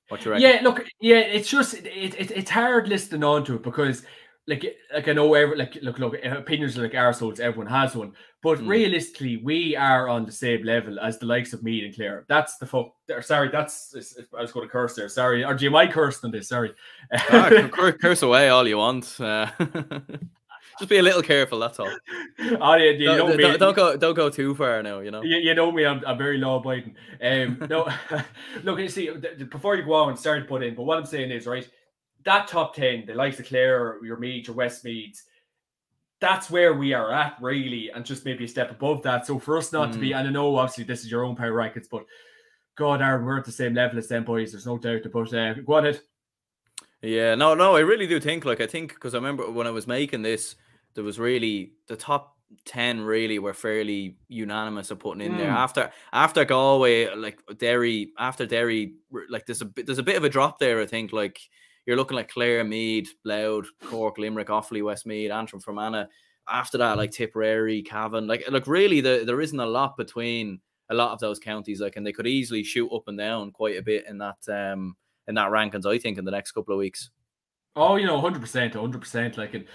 What you reckon? Yeah, look, yeah, it's just it, it, it's hard listening on to it because like like I know every like look look opinions are like assholes, everyone has one. But mm. realistically, we are on the same level as the likes of Meath and Clare. That's the fuck. Sorry, that's I was going to curse there. Sorry, or mind cursing on this? Sorry. ah, curse away all you want. Uh, just be a little careful. That's all. Oh, yeah, you don't, know me. Don't, don't, go don't go too far now. You know. You, you know me. I'm, I'm very law abiding. Um, no, look. You see, before you go on, sorry to put in, but what I'm saying is right that top 10, the likes of Clare, your Meath, your Westmeaths, that's where we are at, really, and just maybe a step above that. So for us not mm. to be, mm. and I know obviously this is your own power rankings, but God, Aaron, we're at the same level as them boys. There's no doubt about uh, go on it. Yeah, no, no, I really do think like I think because I remember when I was making this, there was really the top 10 really were fairly unanimous of putting in mm. there after after Galway like Derry after Derry like there's a bit there's a bit of a drop there I think like you're looking like Clare, Meath Louth, Cork, Limerick, Offaly, Westmeath, Antrim, Fermanagh. After that, like Tipperary, Cavan, like look, really, the, there isn't a lot between a lot of those counties. Like, and they could easily shoot up and down quite a bit in that um in that rankings. I think in the next couple of weeks. Oh, you know, hundred percent, hundred percent. Like, and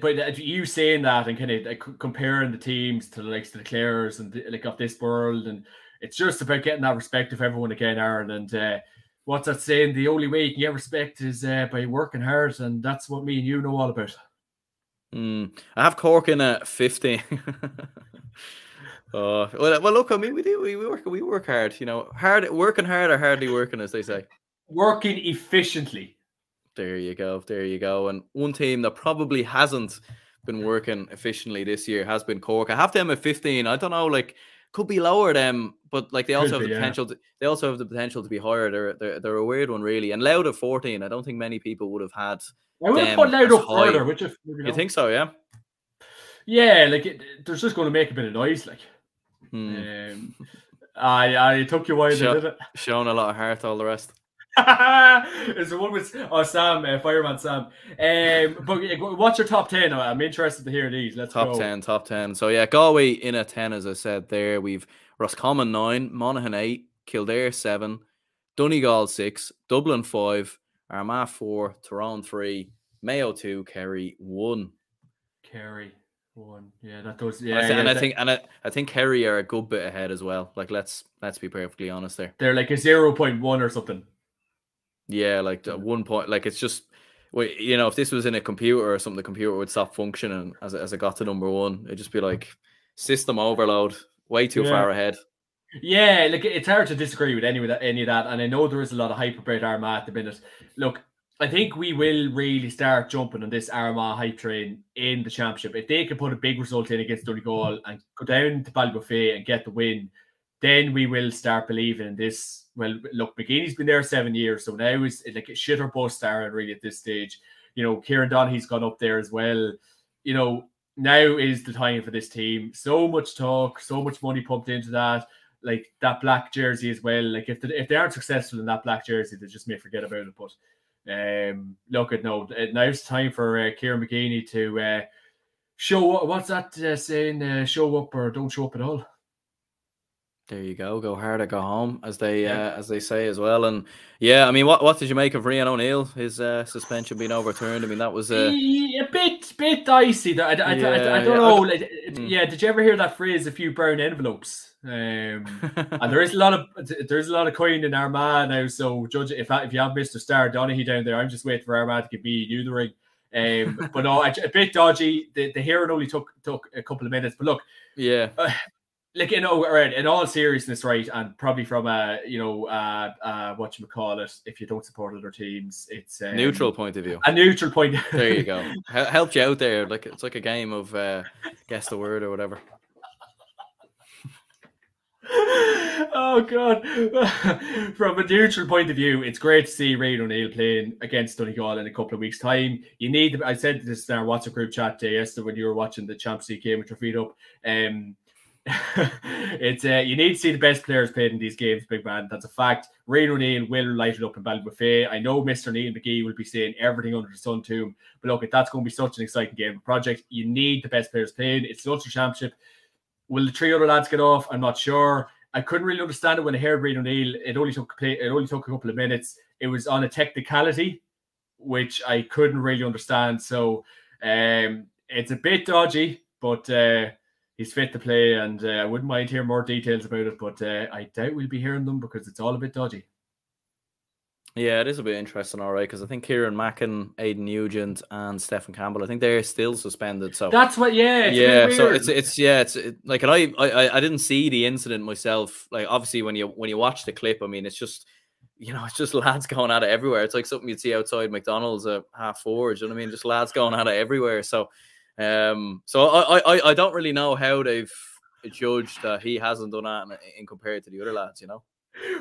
but you saying that and kind of like comparing the teams to the likes of the Clares and the, like of this world, and it's just about getting that respect of everyone again, Aaron. And uh, what's that saying? The only way you can get respect is uh, by working hard, and that's what me and you know all about. Mm, I have Cork in at fifty. Oh well, well, look. I mean, we do. We, we work. We work hard. You know, hard working hard or hardly working, as they say. Working efficiently. There you go. There you go. And one team that probably hasn't been working efficiently this year has been Cork. I have them at fifteen. I don't know. Like could be lower them, but like they also have the potential. Yeah. To, they also have the potential to be higher. They're, they're they're a weird one, really. And Louth at fourteen, I don't think many people would have had. I would have put Louth up high. further. Which if, you, know. you, think so? Yeah. Yeah, like it, they're just going to make a bit of noise, like. Hmm. Um, I I took you while Show, they did it. Showing a lot of heart, all the rest. Is the one with oh Sam, uh, Fireman Sam. Um, but what's your top ten? I'm interested to hear these. Let's top go. ten, top ten. So yeah, Galway in a ten, as I said there. We've Roscommon nine, Monaghan eight, Kildare seven, Donegal six, Dublin five, Armagh four, Tyrone three, Mayo two, Kerry one. Kerry one. Yeah, that does. Yeah, and, yeah, and I think and I, I think Kerry are a good bit ahead as well. Like let's let's be perfectly honest there. They're like a zero point one or something. Yeah, like at one point, like it's just, you know, if this was in a computer or something, the computer would stop functioning as as it got to number one. It'd just be like system overload, way too yeah. far ahead. Yeah, like it's hard to disagree with any of that, any of that, and I know there is a lot of hype about Armagh at the minute. Look, I think we will really start jumping on this Armagh hype train in the championship. If they can put a big result in against Donegal mm-hmm. and go down to Ballybofey and get the win, then we will start believing in this well, look, McGeeney's been there seven years, so now is like a shit or bust Aaron really at this stage. You know, Kieran Donaghy's gone up there as well. You know, now is the time for this team. So much talk, so much money pumped into that. Like that black jersey as well. Like if the, if they aren't successful in that black jersey, they just may forget about it. But um, look at no, now it's time for uh, Kieran McGeeney to uh, show. What's that uh, saying? Uh, show up or don't show up at all. There you go. Go hard or go home, as they yeah. uh, as they say as well. And yeah, I mean, what what did you make of Rian O'Neill? His uh, suspension being overturned. I mean, that was uh... a bit bit dicey. I, I, yeah, I, I don't know. Like, mm. Yeah, did you ever hear that phrase? A few brown envelopes. Um, and there is a lot of there's a lot of coin in Armagh now. So judge if if you have Mister Star Donaghy down there, I'm just waiting for Armagh to give me you the ring. Um, but no, a, a bit dodgy. The the hearing only took took a couple of minutes. But look, yeah. Uh, like you know, right, in all seriousness, right, and probably from a you know, uh, uh, what you call it, if you don't support other teams, it's um, neutral point of view. A neutral point. there you go. Helped you out there. Like it's like a game of uh, guess the word or whatever. oh god! From a neutral point of view, it's great to see Rian O'Neill playing against Donegal in a couple of weeks' time. You need. I said this in our WhatsApp group chat yesterday when you were watching the Champions League game with your feet up. Um, it's uh, you need to see the best players played in these games, big man. That's a fact. Rian O'Neill will light it up in Ballybofey. I know Mr. Neil McGee will be saying everything under the sun to him. But look, that's going to be such an exciting game project. You need the best players playing. It's the Ulster Championship. Will the three other lads get off? I'm not sure. I couldn't really understand it when I heard Rian O'Neill. It only took it only took a couple of minutes. It was on a technicality, which I couldn't really understand. So um, it's a bit dodgy, but uh, he's fit to play, and uh, I wouldn't mind hearing more details about it. But uh, I doubt we'll be hearing them because it's all a bit dodgy. Yeah, it is a bit interesting, all right, because I think Kieran Mackin, Aidan Nugent, and Stefan Campbell, I think they're still suspended. So that's what, yeah, yeah. So it's it's yeah, it's it, like, and I, I I didn't see the incident myself. Like, obviously, when you when you watch the clip, I mean, it's just you know, it's just lads going at it everywhere. It's like something you'd see outside McDonald's at half four. Do you know what I mean? Just lads going at it everywhere. So, um, so I I I don't really know how they've judged that he hasn't done that in, in compared to the other lads. You know?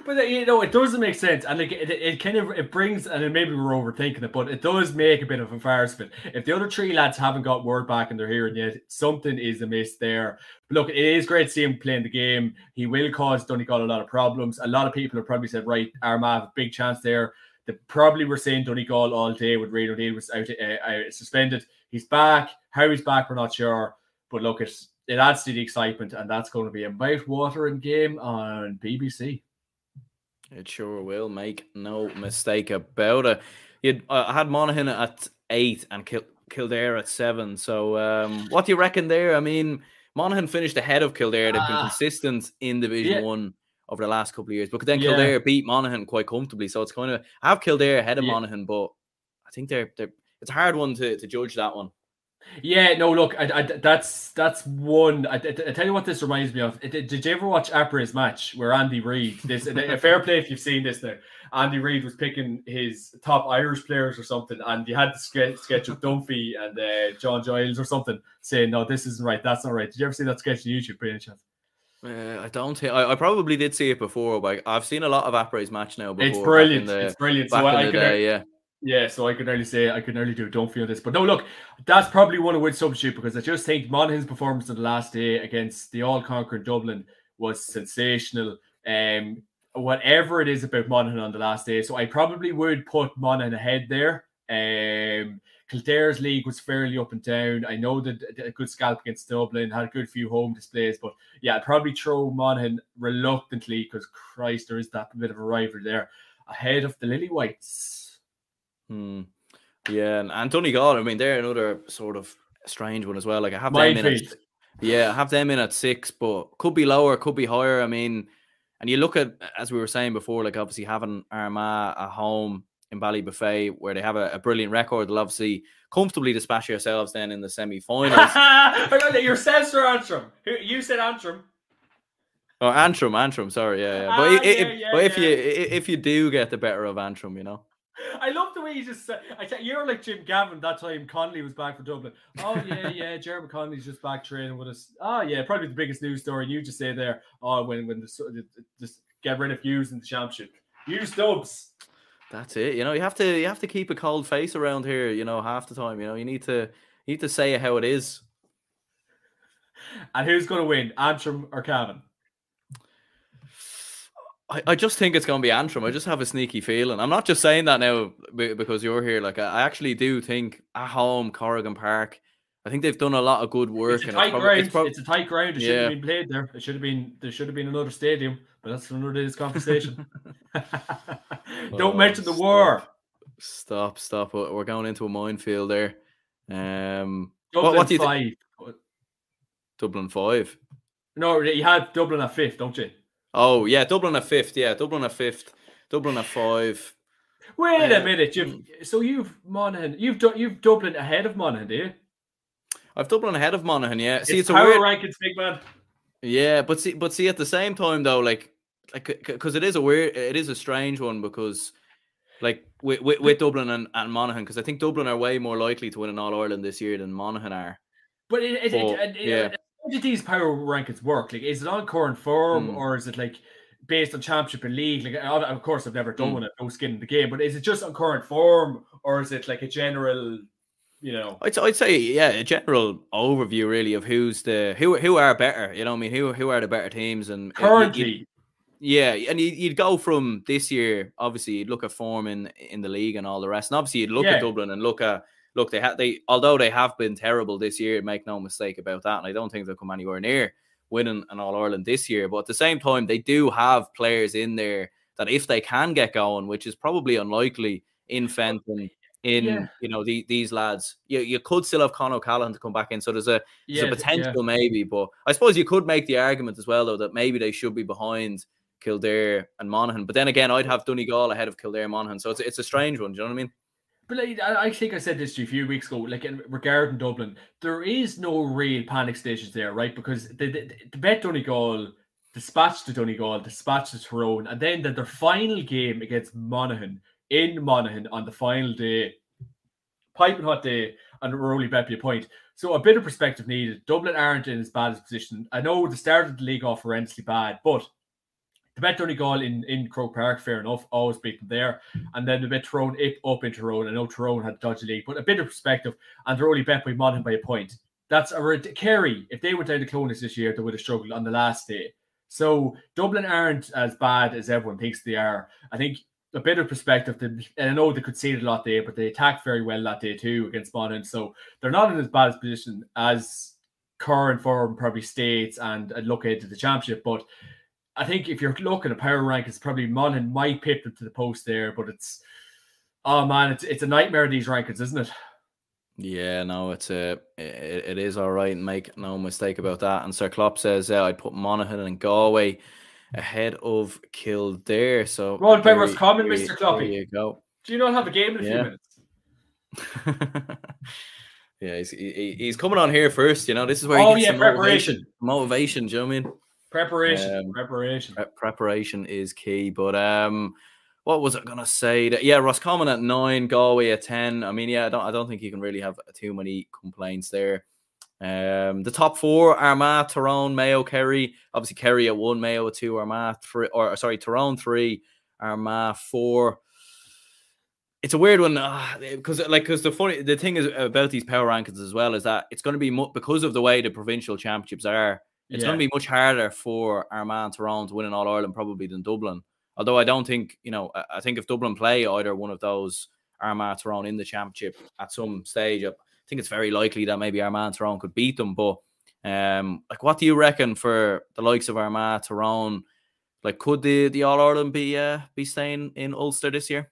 But uh, you know it doesn't make sense and like it, it kind of it brings and maybe we're overthinking it but it does make a bit of it if the other three lads haven't got word back and they're hearing yet something is amiss there. But look it is great to see him playing the game. He will cause Donegal a lot of problems. A lot of people have probably said right Armagh have a big chance there. They probably were saying Donegal all day with Rian O'Neill was out uh, uh, suspended he's back how he's back we're not sure but look it's it adds to the excitement and that's going to be a mouth watering game on BBC it sure will. Make no mistake about it. You uh, had Monaghan at eight and Kil- Kildare at seven. So, um, what do you reckon there? I mean, Monaghan finished ahead of Kildare. They've been ah. consistent in Division yeah. One over the last couple of years, but then yeah. Kildare beat Monaghan quite comfortably. So it's kind of I have Kildare ahead of yeah. Monaghan, but I think they're they're it's a hard one to, to judge that one. Yeah, no, look, I, I, that's that's one. I, I, I, tell you what, this reminds me of. Did, did you ever watch Après Match where Andy Reid? This a fair play if you've seen this. There, Andy Reid was picking his top Irish players or something, and you had the sketch, sketch of Dunphy and uh, John Giles or something saying, "No, this isn't right. That's not right." Did you ever see that sketch on YouTube? By any chance? Uh, I don't think I, I, probably did see it before, but I've seen a lot of Après Match now. Before, it's brilliant. The, it's brilliant. so I, I day, yeah. Yeah, so I can only say I can only do don't feel this. But no, look, that's probably one of would substitute because I just think Monaghan's performance on the last day against the all conquering Dublin was sensational. Um whatever it is about Monaghan on the last day. So I probably would put Monaghan ahead there. Um Kildare's league was fairly up and down. I know that a good scalp against Dublin had a good few home displays, but yeah, I'd probably throw Monaghan reluctantly because Christ, there is that bit of a rivalry there ahead of the Lily Whites. Hmm. Yeah, and, and Donegal, I mean, they're another sort of strange one as well. Like I have them in at, yeah, I have them in at six, but could be lower, could be higher. I mean, and you look at as we were saying before, like obviously having Armagh at home in Ballybofey, where they have a, a, brilliant record, they'll obviously comfortably dispatch yourselves then in the semi-finals. Yourselves or Antrim? You said Antrim. Oh, Antrim, Antrim. Sorry, yeah, yeah. But, ah, it, yeah, yeah, but if you if you do get the better of Antrim, you know. I love the way you just said. I tell you're like Jim Gavin that time. Connolly was back for Dublin. Oh yeah, yeah. Jeremy Connolly's just back training with us. Oh yeah, probably the biggest news story. And you just say there. Oh, when when the just get rid of Hughes in the championship. Hughes Dubs. That's it. You know, you have to you have to keep a cold face around here. You know, half the time. You know, you need to you need to say how it is. And who's going to win, Antrim or Cavan? I, I just think it's going to be Antrim. I just have a sneaky feeling. I'm not just saying that now because you're here. Like I actually do think at home, Corrigan Park. I think they've done a lot of good work. It's a tight ground. It's, prob- it's, a tight ground. It yeah. should have been played there. It should have been. There should have been another stadium, but that's another day's conversation. Don't oh, mention the stop. war. Stop, stop. We're going into a minefield there. Um, Dublin what, what do you five. Dublin five. No, you had Dublin at fifth, don't you? Oh yeah, Dublin a fifth. Yeah, Dublin a fifth. Dublin a five. Wait a minute. You've hmm. so you've Monaghan. You've you've Dublin ahead of Monaghan, do you? I've Dublin ahead of Monaghan. Yeah. See, it's, it's power a weird... rankings, big man. Yeah, but see, but see, at the same time though, like, like, because it is a weird, it is a strange one because, like, with with, with Dublin and, and Monaghan, because I think Dublin are way more likely to win an All Ireland this year than Monaghan are. But it, it, but, it, it, yeah how did these power rankings work? Like, is it on current form Mm. or is it like based on championship and league? Like, of course, I've never done Mm. one, I've no skin in the game, but is it just on current form or is it like a general, you know? I'd, I'd say yeah, a general overview really of who's the who who are better. You know, I mean, who who are the better teams and Currently, Yeah, and you'd, you'd go from this year. Obviously, you'd look at form in in the league and all the rest. And obviously, you'd look Yeah. at Dublin and look at look they had they although they have been terrible this year. Make no mistake about that. And I don't think they'll come anywhere near winning an All Ireland this year. But at the same time, they do have players in there that if they can get going, which is probably unlikely in Fenton. In Yeah. you know the, these lads, you, you could still have Con O'Callaghan to come back in, so there's a there's yeah, a potential maybe, but I suppose you could make the argument as well though that maybe they should be behind Kildare and Monaghan. But then again, I'd have Donegal ahead of Kildare and Monaghan, so it's it's a strange one. Do you know what I mean? But like, I think I said this to you a few weeks ago. Like in, regarding Dublin, there is no real panic stations there, right? Because the the, the Bet Donegal dispatched to Donegal, dispatched to Tyrone, and then the, their final game against Monaghan in Monaghan on the final day, piping hot day, and we're only bet a point. So a bit of perspective needed. Dublin aren't in as bad a position. I know the start of the league off horrendously bad, but the Bet Donegal in, in Croke Park, fair enough, always beat them there and then a bit thrown up, in Tyrone. I know Tyrone had dodgy league, but a bit of perspective, and they're only bet by by a point. That's a rid- Kerry. If they went down to Clones this year, they would have struggled on the last day. So Dublin aren't as bad as everyone thinks they are. I think a bit of perspective, and I know they it a lot there, but they attacked very well that day too against Monaghan. So they're not in as bad a position as current form probably states and, and look into the championship. But I think if you're looking at power rank, rankings, probably Monaghan might pip them to the post there, but it's oh man, it's it's a nightmare of these rankings, isn't it? Yeah, no, it's uh, a it, it is all right. Make no mistake about that. And Sir Klopp says, "Yeah, I'd put Monaghan and Galway ahead of Kildare." So papers there- coming, Mr. you- Kloppy. There you go. Do you not have a game in a few minutes? yeah, he's, he, he's coming on here first. You know, this is where Oh, he gets yeah, preparation. motivation. Motivation. Do you know what I mean? Preparation, Um, preparation. Pre- preparation is key. But um, what was I gonna say? That, yeah, Roscommon at nine, Galway at ten. I mean, yeah, I don't, I don't think you can really have too many complaints there. Um, the top four: Armagh, Tyrone, Mayo, Kerry. Obviously, Kerry at one, Mayo at two, Armagh three, or sorry, Tyrone three, Armagh four. It's a weird one because, like, because the funny the thing is about these power rankings as well is that it's going to be mu- because of the way the provincial championships are. It's Yeah. going to be much harder for Armagh Tyrone to win an All Ireland probably than Dublin. Although I don't think, you know, I- think if Dublin play either one of those Armagh Tyrone in the championship at some stage, I think it's very likely that maybe Armagh Tyrone could beat them. But um, like, what do you reckon for the likes of Armagh, Tyrone? Like, could the the All Ireland be uh, be staying in Ulster this year?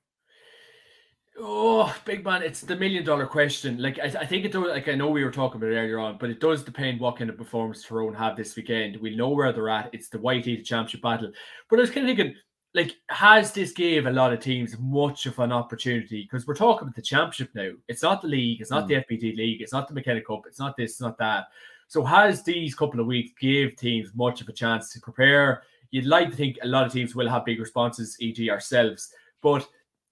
Oh, big man, it's the million dollar question. Like I, I think it does. Like I know we were talking about it earlier on, but it does depend what kind of performance Tyrone have this weekend. We know where they're at. It's the White Heat Championship battle. But I was kind of thinking, like, has this gave a lot of teams much of an opportunity? Because we're talking about the championship now. It's not the league. It's not hmm. the FBD league. It's not the McKenna Cup. It's not this. It's not that. So has these couple of weeks give teams much of a chance to prepare? You'd like to think a lot of teams will have big responses, e.g., ourselves, but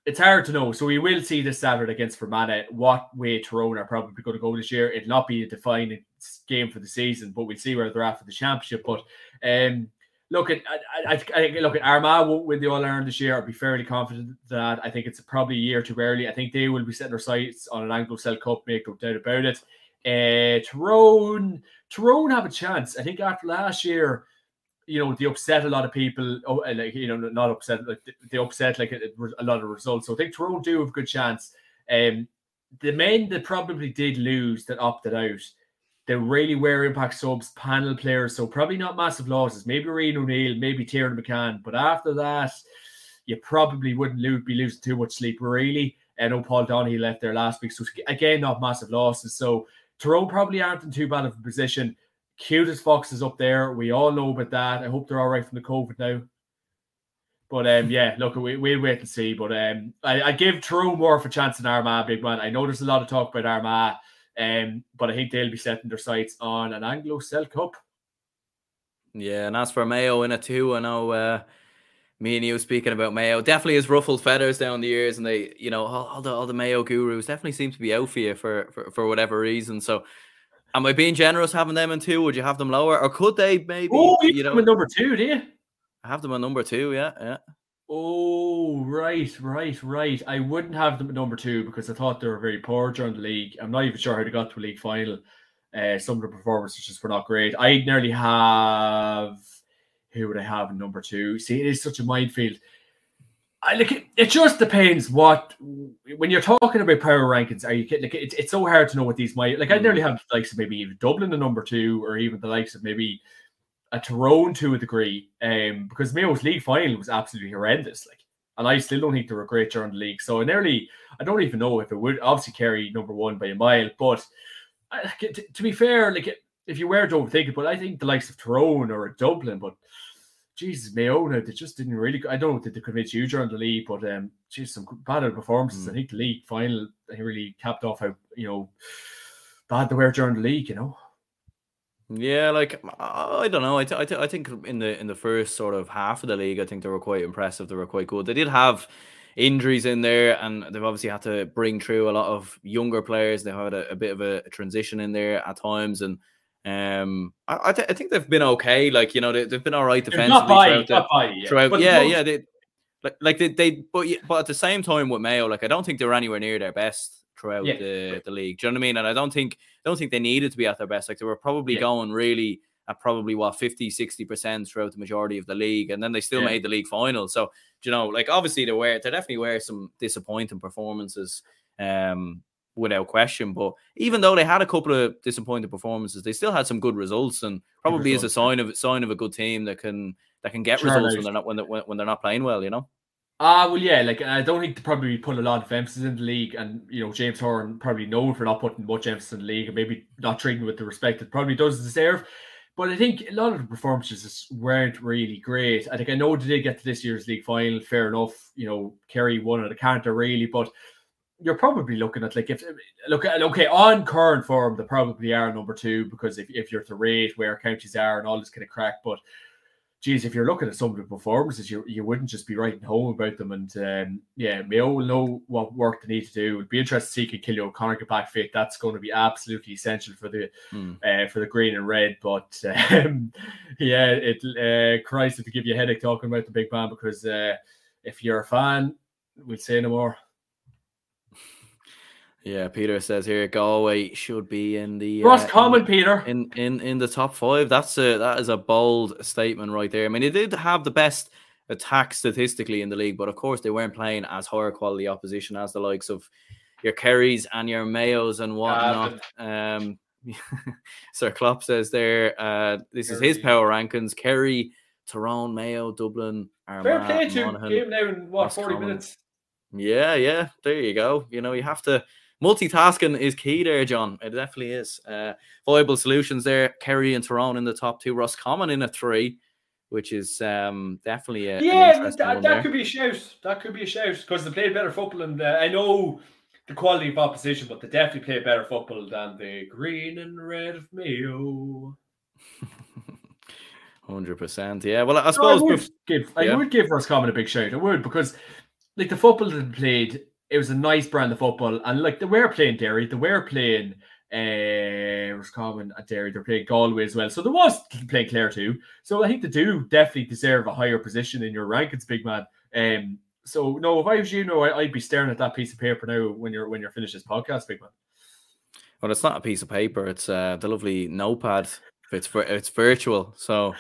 it's hard to know. So we will see this Saturday against Fermanagh what way Tyrone are probably going to go this year. It'll not be a defining game for the season, but we'll see where they're at for the championship. But um, look at I, I, I look at Armagh won't win the All Ireland this year. I'd be fairly confident that I think it's probably a year too early. I think they will be setting their sights on an Anglo-Celt Cup, make no doubt about it. Uh, Tyrone, Tyrone have a chance. I think after last year, you know, they upset a lot of people. Oh, like you know, not upset, like they upset like a, a lot of results. So I think Tyrone do have a good chance. Um, the men that probably did lose that opted out, they really were impact subs, panel players. So probably not massive losses. Maybe Ryan O'Neill, maybe Tiernan McCann. But after that, you probably wouldn't be losing too much sleep, really. I know Paul Donahue left there last week. So again, not massive losses. So Tyrone probably aren't in too bad of a position. Cutest Fox is up there. We all know about that. I hope they're all right from the COVID now. But um, yeah, look, we, we'll wait and see. But um, I, I give Tyrone more of a chance than Armagh, big man. I know there's a lot of talk about Armagh, um, but I think they'll be setting their sights on an Anglo-Celt Cup. Yeah, and as for Mayo in it too, I know uh, me and you speaking about Mayo definitely has ruffled feathers down the years, and they, you know, all, all the all the Mayo gurus definitely seem to be out for you for for, for whatever reason. So Am I being generous having them in two? Would you have them lower, or could they maybe? Oh, you, you know, number two, do you? I have them at number two. Yeah, yeah. Oh, right, right, right. I wouldn't have them at number two because I thought they were very poor during the league. I'm not even sure how they got to a league final. Uh, some of the performances just were not great. I nearly have who would I have in number two? See, it is such a minefield. I like it, it just depends what when you're talking about power rankings, are you like it, it's so hard to know what these might like I nearly mm. have the likes of maybe even Dublin the number two, or even the likes of maybe a Tyrone to a degree. Um because Mayo's league final was absolutely horrendous. Like and I still don't think they were great during the league. So I nearly I don't even know if it would obviously carry number one by a mile, but I, to, to, be fair, like if you were to overthink it, but I think the likes of Tyrone or a Dublin, but Jesus, Mayo, they just didn't really. I don't know did they convince you during the league, but um, geez, some bad performances. Mm. I think the league final he really capped off how you know bad they were during the league. You know. Yeah, like I don't know. I, th- I, th- I think in the in the first sort of half of the league, I think they were quite impressive. They were quite good. They did have injuries in there, and they've obviously had to bring through a lot of younger players. They had a, a bit of a transition in there at times, and um, I, I, th- I, think they've been okay. Like you know, they, have been all right defensively. Not by, throughout not by, yeah. Throughout, yeah, yeah. They, like, like they, they, but but at the same time with Mayo, like I don't think they're anywhere near their best throughout yeah. the, the league. Do you know what I mean? And I don't think I don't think they needed to be at their best. Like they were probably yeah. going really at probably what 50 60% throughout the majority of the league and then they still yeah. made the league final so you know like obviously there were there definitely were some disappointing performances um without question. But even though they had a couple of disappointing performances, they still had some good results, and probably is a sign of sign of a good team that can that can get results when they're not when they're, when they're not playing well. You know. Ah, uh, well, yeah. Like I don't think they probably put a lot of emphasis in the league, and you know James Horan probably known for not putting much emphasis in the league, and maybe not treating with the respect that probably does deserve. But I think a lot of the performances weren't really great. I think I know they did get to this year's league final, fair enough. You know, Kerry won at a canter really, but you're probably looking at like if look at okay on current form they probably are number two because if, if you're to rate where counties are and all this kind of crack but geez if you're looking at some of the performances you, you wouldn't just be writing home about them and um, yeah Mayo will know what work they need to do. It'd be interested to see can Cillian O'Connor get back fit? That's going to be absolutely essential for the mm. uh, for the green and red but um, yeah it uh, Christ to give you a headache talking about the big man because uh, if you're a fan we'll say no more yeah, Peter says here Galway should be in the Ross uh, Common, Peter. In in in the top five. That's a that is a bold statement right there. I mean, they did have the best attack statistically in the league, but of course they weren't playing as higher quality opposition as the likes of your Kerrys and your Mayos and whatnot. um, Sir Klopp says there, uh, this Kerry. is his power rankings. Kerry, Tyrone, Mayo, Dublin, Armagh, Fair play to game now in what 40 Common. minutes. Yeah, yeah. There you go. You know, you have to multitasking is key there, John. It definitely is. Uh, viable solutions there. Kerry and Tyrone in the top two. Roscommon in a three, which is um, definitely a, yeah. that, that could be a shout. That could be a shout because they played better football, and uh, I know the quality of opposition, but they definitely play better football than the green and red of Mayo. Hundred percent, yeah. Well, I suppose no, I would give I yeah. would give Roscommon a big shout. I would because like the football that they played it was a nice brand of football. And like they were playing Derry, they were playing uh Roscommon at Derry, they're playing Galway as well. So there was playing Clare too. So I think they do definitely deserve a higher position in your rankings, big man. Um so no, if I was you, know, I, would be staring at that piece of paper now when you're when you're finished this podcast, big man. Well, it's not a piece of paper; it's uh, the lovely notepad. It's it's virtual, so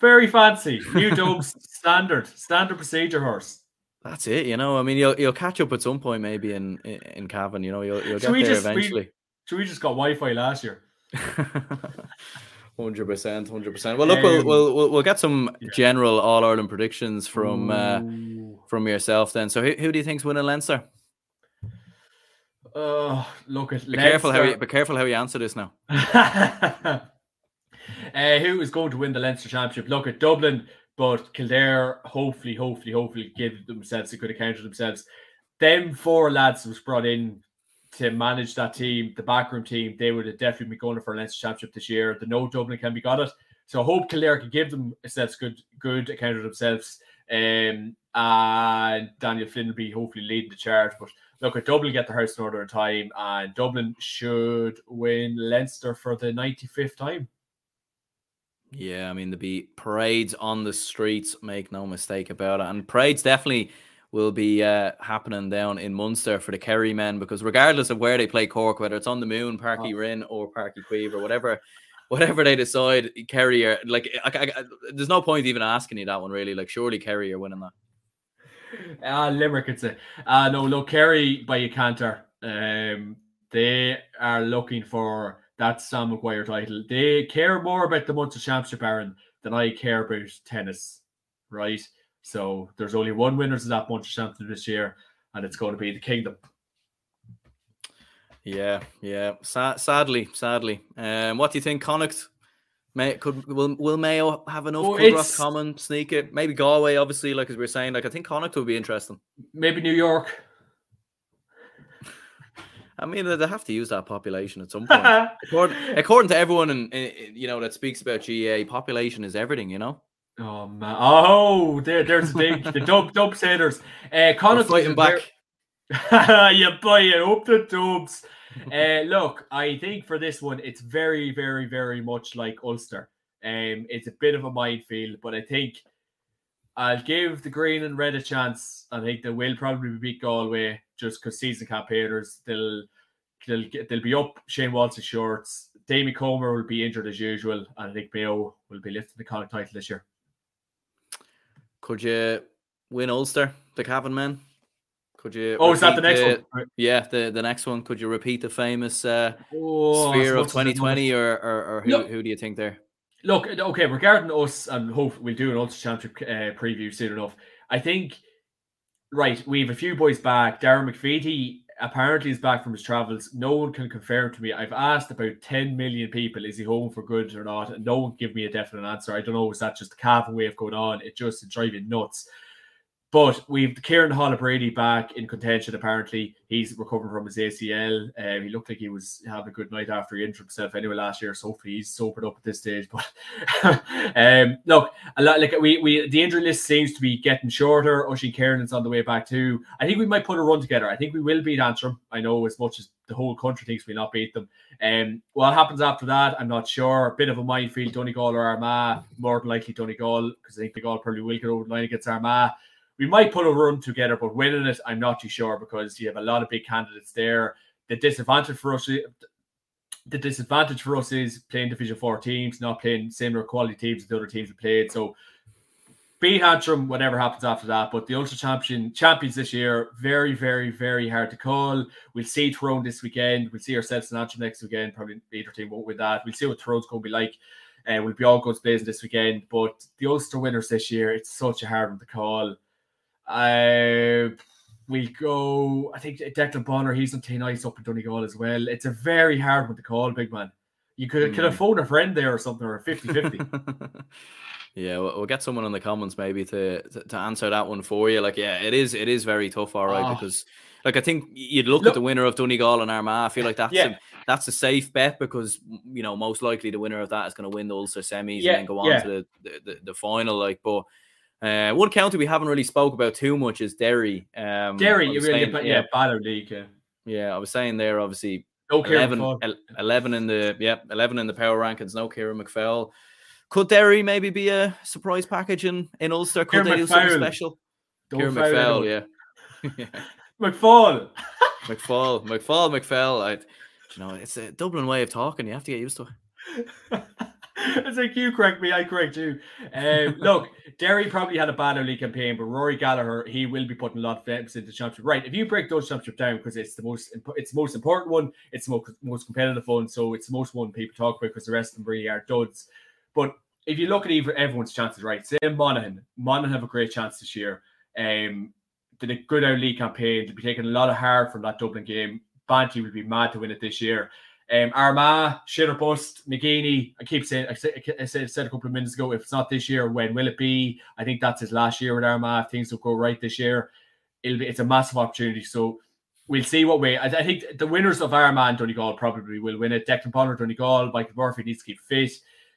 very fancy. New Dubs standard standard procedure horse. That's it, you know. I mean, you'll you'll catch up at some point, maybe in in, Cavan. You know, you'll you'll get there just, eventually. We, so we just got Wi-Fi last year. Hundred percent, hundred percent. Well, look, we'll, we'll we'll get some yeah. general All Ireland predictions from uh, from yourself then. So, who, who do you think's winning Leinster? Uh, look at be Leinster. careful how you be careful how you answer this now. uh, who is going to win the Leinster Championship? Look at Dublin but Kildare hopefully, hopefully, hopefully give themselves a good account of themselves. Them four lads was brought in to manage that team, the backroom team, they would have definitely be going for a Leinster Championship this year. The no Dublin can be got it. So I hope Kildare can give themselves good good account of themselves. Um, and Daniel Flynn will be hopefully leading the charge. But look at Dublin get the house in order in time, and Dublin should win Leinster for the 95th time. Yeah, I mean, there'll be parades on the streets, make no mistake about it. And parades definitely will be uh, happening down in Munster for the Kerry men because regardless of where they play Cork, whether it's on the Moon, Páirc Uí Rinn, or Páirc Uí Chaoimh, or whatever, whatever they decide, Kerry are like, I, I, I, there's no point even asking you that one really. Like, surely Kerry are winning that. Ah, uh, Limerick, it's a uh, no. Look, Kerry by a canter. Um, they are looking for that Sam Maguire title. They care more about the Munster Championship, Aaron, than I care about tennis, right? So there's only one winner of that Munster Championship this year, and it's going to be the Kingdom. Yeah, yeah. Sa- sadly, sadly. Um, what do you think, Connacht? May could will will Mayo have enough? Oh, could Roscommon sneak it? Maybe Galway, obviously, like as we are saying. Like I think Connacht would be interesting. Maybe New York. I mean, they have to use that population at some point. according, according, to everyone, and you know that speaks about GAA, population is everything. You know. Oh man! Oh, there, there's the big the dub dub sailors. Uh, Connacht fighting back. you buy it up the dubs. uh, look, I think for this one, it's very, very, very much like Ulster. Um, it's a bit of a minefield, but I think I'll give the green and red a chance. I think they will probably beat Galway just because season campaigners. They'll they'll get, they'll be up Shane Walsh's shorts. Damien Comer will be injured as usual, and I think Mayo will be lifting the Connacht title this year. Could you win Ulster, the Cavan men? Could you? Oh, is that the next the, one? Yeah, the, the next one. Could you repeat the famous uh, oh, sphere of 2020, or, or, or who, who do you think there? Look, okay, regarding us, and hope we'll do an Ulster Championship uh, preview soon enough. I think, right, we have a few boys back. Dara McVeety apparently is back from his travels. No one can confirm to me. I've asked about 10 million people, is he home for good or not? And no one give me a definite answer. I don't know, is that just a Cavan way of going on? It just is driving nuts. But we've Kieran Holobrady back in contention. Apparently, he's recovering from his ACL. Um, he looked like he was having a good night after he injured himself anyway last year. So hopefully he's sobered up at this stage. But um, look, a lot like we we the injury list seems to be getting shorter. Oisin Kiernan's on the way back too. I think we might put a run together. I think we will beat Antrim. I know as much as the whole country thinks we not beat them. Um, what happens after that, I'm not sure. A bit of a minefield, Donegal or Armagh. More than likely Donegal because I think Donegal probably will get over the line against Armagh we might put a run together, but winning it, I'm not too sure because you have a lot of big candidates there. The disadvantage for us, the disadvantage for us is playing Division Four teams, not playing similar quality teams as the other teams have played. So beat Antrim, whatever happens after that. But the Ulster Champion champions this year, very, very, very hard to call. We'll see Tyrone this weekend. We'll see ourselves in Antrim next weekend. Probably either team won't win that. We'll see what Tyrone's going to be like. And uh, we'll be all guns blazing this weekend. But the Ulster winners this year, it's such a hard one to call. Uh, we go, I think Declan Bonner, he's on Tain Ice up in Donegal as well. It's a very hard one to call, big man. You could, mm. could have hmm. phoned a friend there or something, or 50 50. yeah, we'll, we'll, get someone in the comments maybe to, to, to answer that one for you. Like, yeah, it is it is very tough, all right, oh. because like I think you'd look, look, at the winner of Donegal and Armagh. I feel like that's yeah. a, that's a safe bet because you know most likely the winner of that is going to win the Ulster semis yeah. and then go on yeah. to the, the, the, the final. Like, but uh, one county we haven't really spoke about too much is Derry. Um, Derry, you really, saying, but yeah, yeah league. Yeah. yeah, I was saying there, obviously, no 11, 11 in the yeah, eleven in the power rankings. No Kieran McFell. Could Derry maybe be a surprise package in in Ulster? Could Kieran they do something special? Don't Kieran McFell, yeah. yeah. McFall. McFall, McFall, McFell. I, you know, it's a Dublin way of talking. You have to get used to it. it's like you correct me, I correct you. Um, look, Derry probably had a bad early campaign, but Rory Gallagher, he will be putting a lot of emphasis into the championship. Right, if you break those championship down, because it's the most it's the most important one, it's the most, most competitive one, so it's the most one people talk about because the rest of them really are duds. But if you look at even everyone's chances, right, say Monaghan, Monaghan have a great chance this year. Um, did a good league campaign, to be taking a lot of heart from that Dublin game. Banty would be mad to win it this year. Um, Armagh, shit or bust, McGeeney. I keep saying, I said, I said, a couple of minutes ago, if it's not this year, when will it be? I think that's his last year with Armagh. If things will go right this year, it'll be, it's a massive opportunity. So we'll see what way. I, I think the winners of Armagh and Donegal probably will win it. Declan Bonner, Donegal, Michael Murphy needs to keep fit.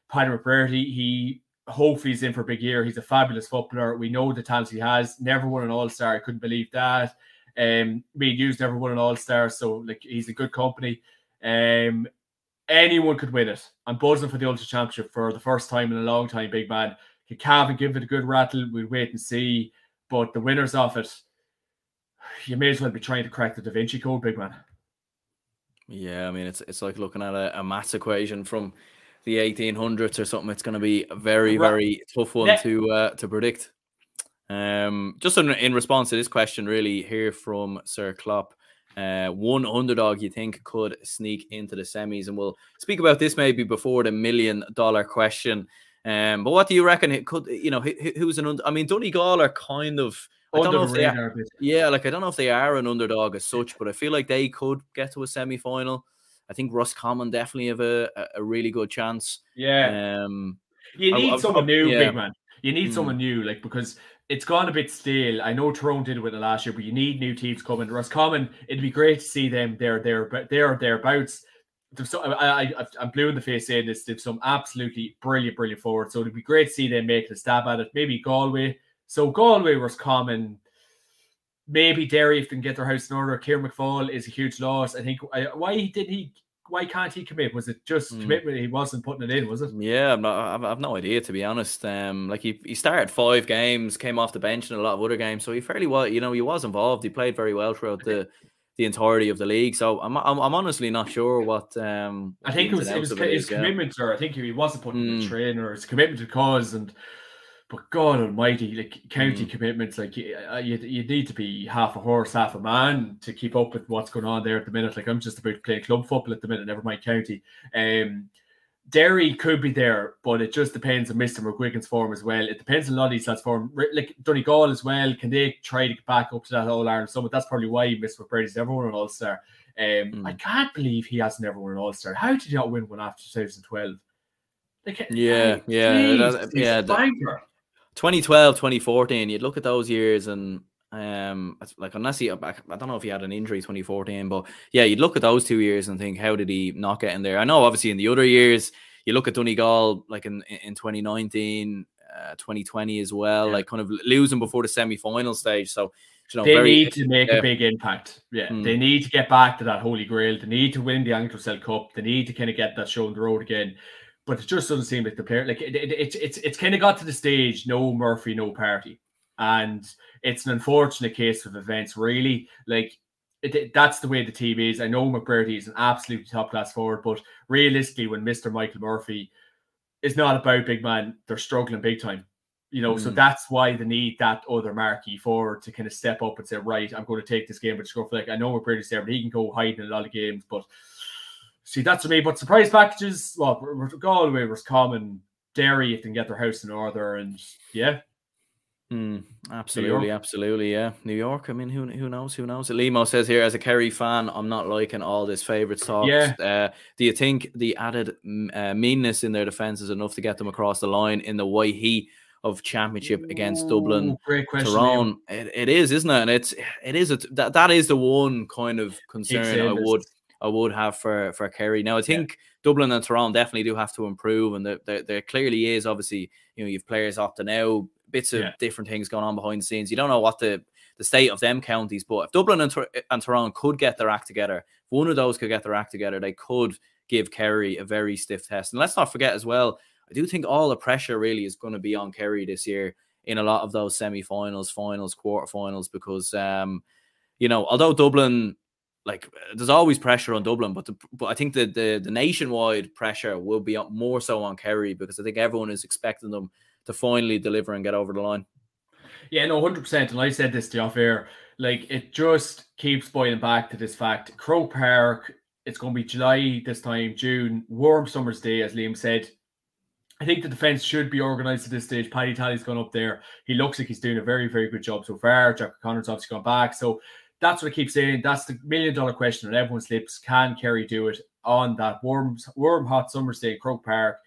Paddy McBrearty, he hopefully he's in for a big year. He's a fabulous footballer. We know the talent he has. Never won an All Star. I couldn't believe that. Um, and Hughes never won an All Star, so like he's a good company. Um, anyone could win it. I'm buzzing for the Ulster Championship for the first time in a long time, big man. You Can Cavan give it a good rattle? We'll wait and see. But the winners of it, you may as well be trying to crack the Da Vinci Code, big man. Yeah, I mean it's it's like looking at a, a maths equation from the 1800s or something. It's going to be a very very tough one to uh, to predict. Um, just in, in response to this question, really here from Sir Klopp, uh, one underdog you think could sneak into the semis, and we'll speak about this maybe before the million dollar question. Um, but what do you reckon? It could you know who, who's an? Under, I mean, Donegal are kind of. I don't know if they are, yeah, like I don't know if they are an underdog as such, but I feel like they could get to a semi final. I think Roscommon definitely have a, a really good chance. Yeah. Um, you need I, someone I, new, yeah. big man. You need mm. someone new, like because it's gone a bit stale. I know Tyrone did it with the last year, but you need new teams coming. Roscommon, it'd be great to see them there, there, but there, thereabouts. So I, I, I'm blue in the face saying this. They've some absolutely brilliant, brilliant forward. So it'd be great to see them make a stab at it. Maybe Galway. So Galway, was Roscommon, maybe Derry if they can get their house in order. Kieran McFall is a huge loss. I think. Why did he why can't he commit? Was it just mm. commitment? He wasn't putting it in, was it? Yeah, I'm not, I've, no idea to be honest. Um, like he, he started five games, came off the bench in a lot of other games, so he fairly well, you know, he was involved. He played very well throughout the the entirety of the league. So I'm, I'm, I'm honestly not sure what. Um, I think it was, it was his commitment, or I think he wasn't putting mm. the train, or his commitment to cause and but God Almighty, like county mm. commitments, like you, uh, you, you need to be half a horse, half a man to keep up with what's going on there at the minute. Like I'm just about to play club football at the minute, never mind county. Um, Derry could be there, but it just depends on Mr. McGuigan's form as well. It depends on a lot of these lads' form. Like Donegal as well, can they try to get back up to that All Ireland summit? That's probably why Mr. McBrearty's never won an All Star. Um, mm. I can't believe he has never won an All Star. How did he not win one after 2012? Like, yeah, yeah, that, yeah. 2012, 2014, you'd look at those years and um like unless he I don't know if he had an injury 2014, but yeah, you'd look at those two years and think, how did he not get in there? I know obviously in the other years, you look at Donegal like in in 2019, uh, 2020 as well, yeah. like kind of losing before the semi-final stage. So you know, they very, need to make uh, a big impact. Yeah, hmm. they need to get back to that holy grail. They need to win the Anglo Cup. They need to kind of get that show on the road again but it just doesn't seem like the player like it, it, it, it's it's kind of got to the stage no Murphy no party. And it's an unfortunate case of events really. Like it, that's the way the team is. I know McBrearty is an absolutely top class forward but realistically when Mr Michael Murphy is not about big man they're struggling big time. You know mm. so that's why they need that other marquee forward to kind of step up and say right I'm going to take this game but just go for like I know McBrearty's there but he can go hide in a lot of games but see that's for me. But surprise packages, well, Galway was common. Derry, if they can get their house in order, and yeah. Mm, absolutely, absolutely, yeah. New York. I mean, who who knows? Who knows? Limo says here, as a Kerry fan, I'm not liking all this favourites talk. Yeah. Uh, do you think the added uh, meanness in their defence is enough to get them across the line in the way he of championship against Dublin, great question, Tyrone? It, it is, isn't it? And it's it is a, that that is the one kind of concern I would I would have for for Kerry. Now I think yeah. Dublin and Tyrone definitely do have to improve, and there, there, there, clearly is obviously you know you've players opting out, bits of yeah. different things going on behind the scenes. You don't know what the the state of them counties, but if Dublin and, and Tyrone could get their act together, if one of those could get their act together, they could give Kerry a very stiff test. And let's not forget as well, I do think all the pressure really is going to be on Kerry this year in a lot of those semi-finals, finals, quarter-finals, because um, you know, although Dublin like there's always pressure on Dublin, but the, but I think the, the nationwide pressure will be more so on Kerry because I think everyone is expecting them to finally deliver and get over the line. Yeah, no, hundred percent. And I said this to off air. Like it just keeps boiling back to this fact: Croke Park. It's going to be July this time, June, warm summer's day, as Liam said. I think the defense should be organised at this stage. Paddy Tally's gone up there. He looks like he's doing a very, very good job so far. Jack O'Connor's obviously gone back. So that's what I keep saying. That's the million dollar question on everyone's lips. Can Kerry do it on that warm, warm, hot summer's day in Croke Park?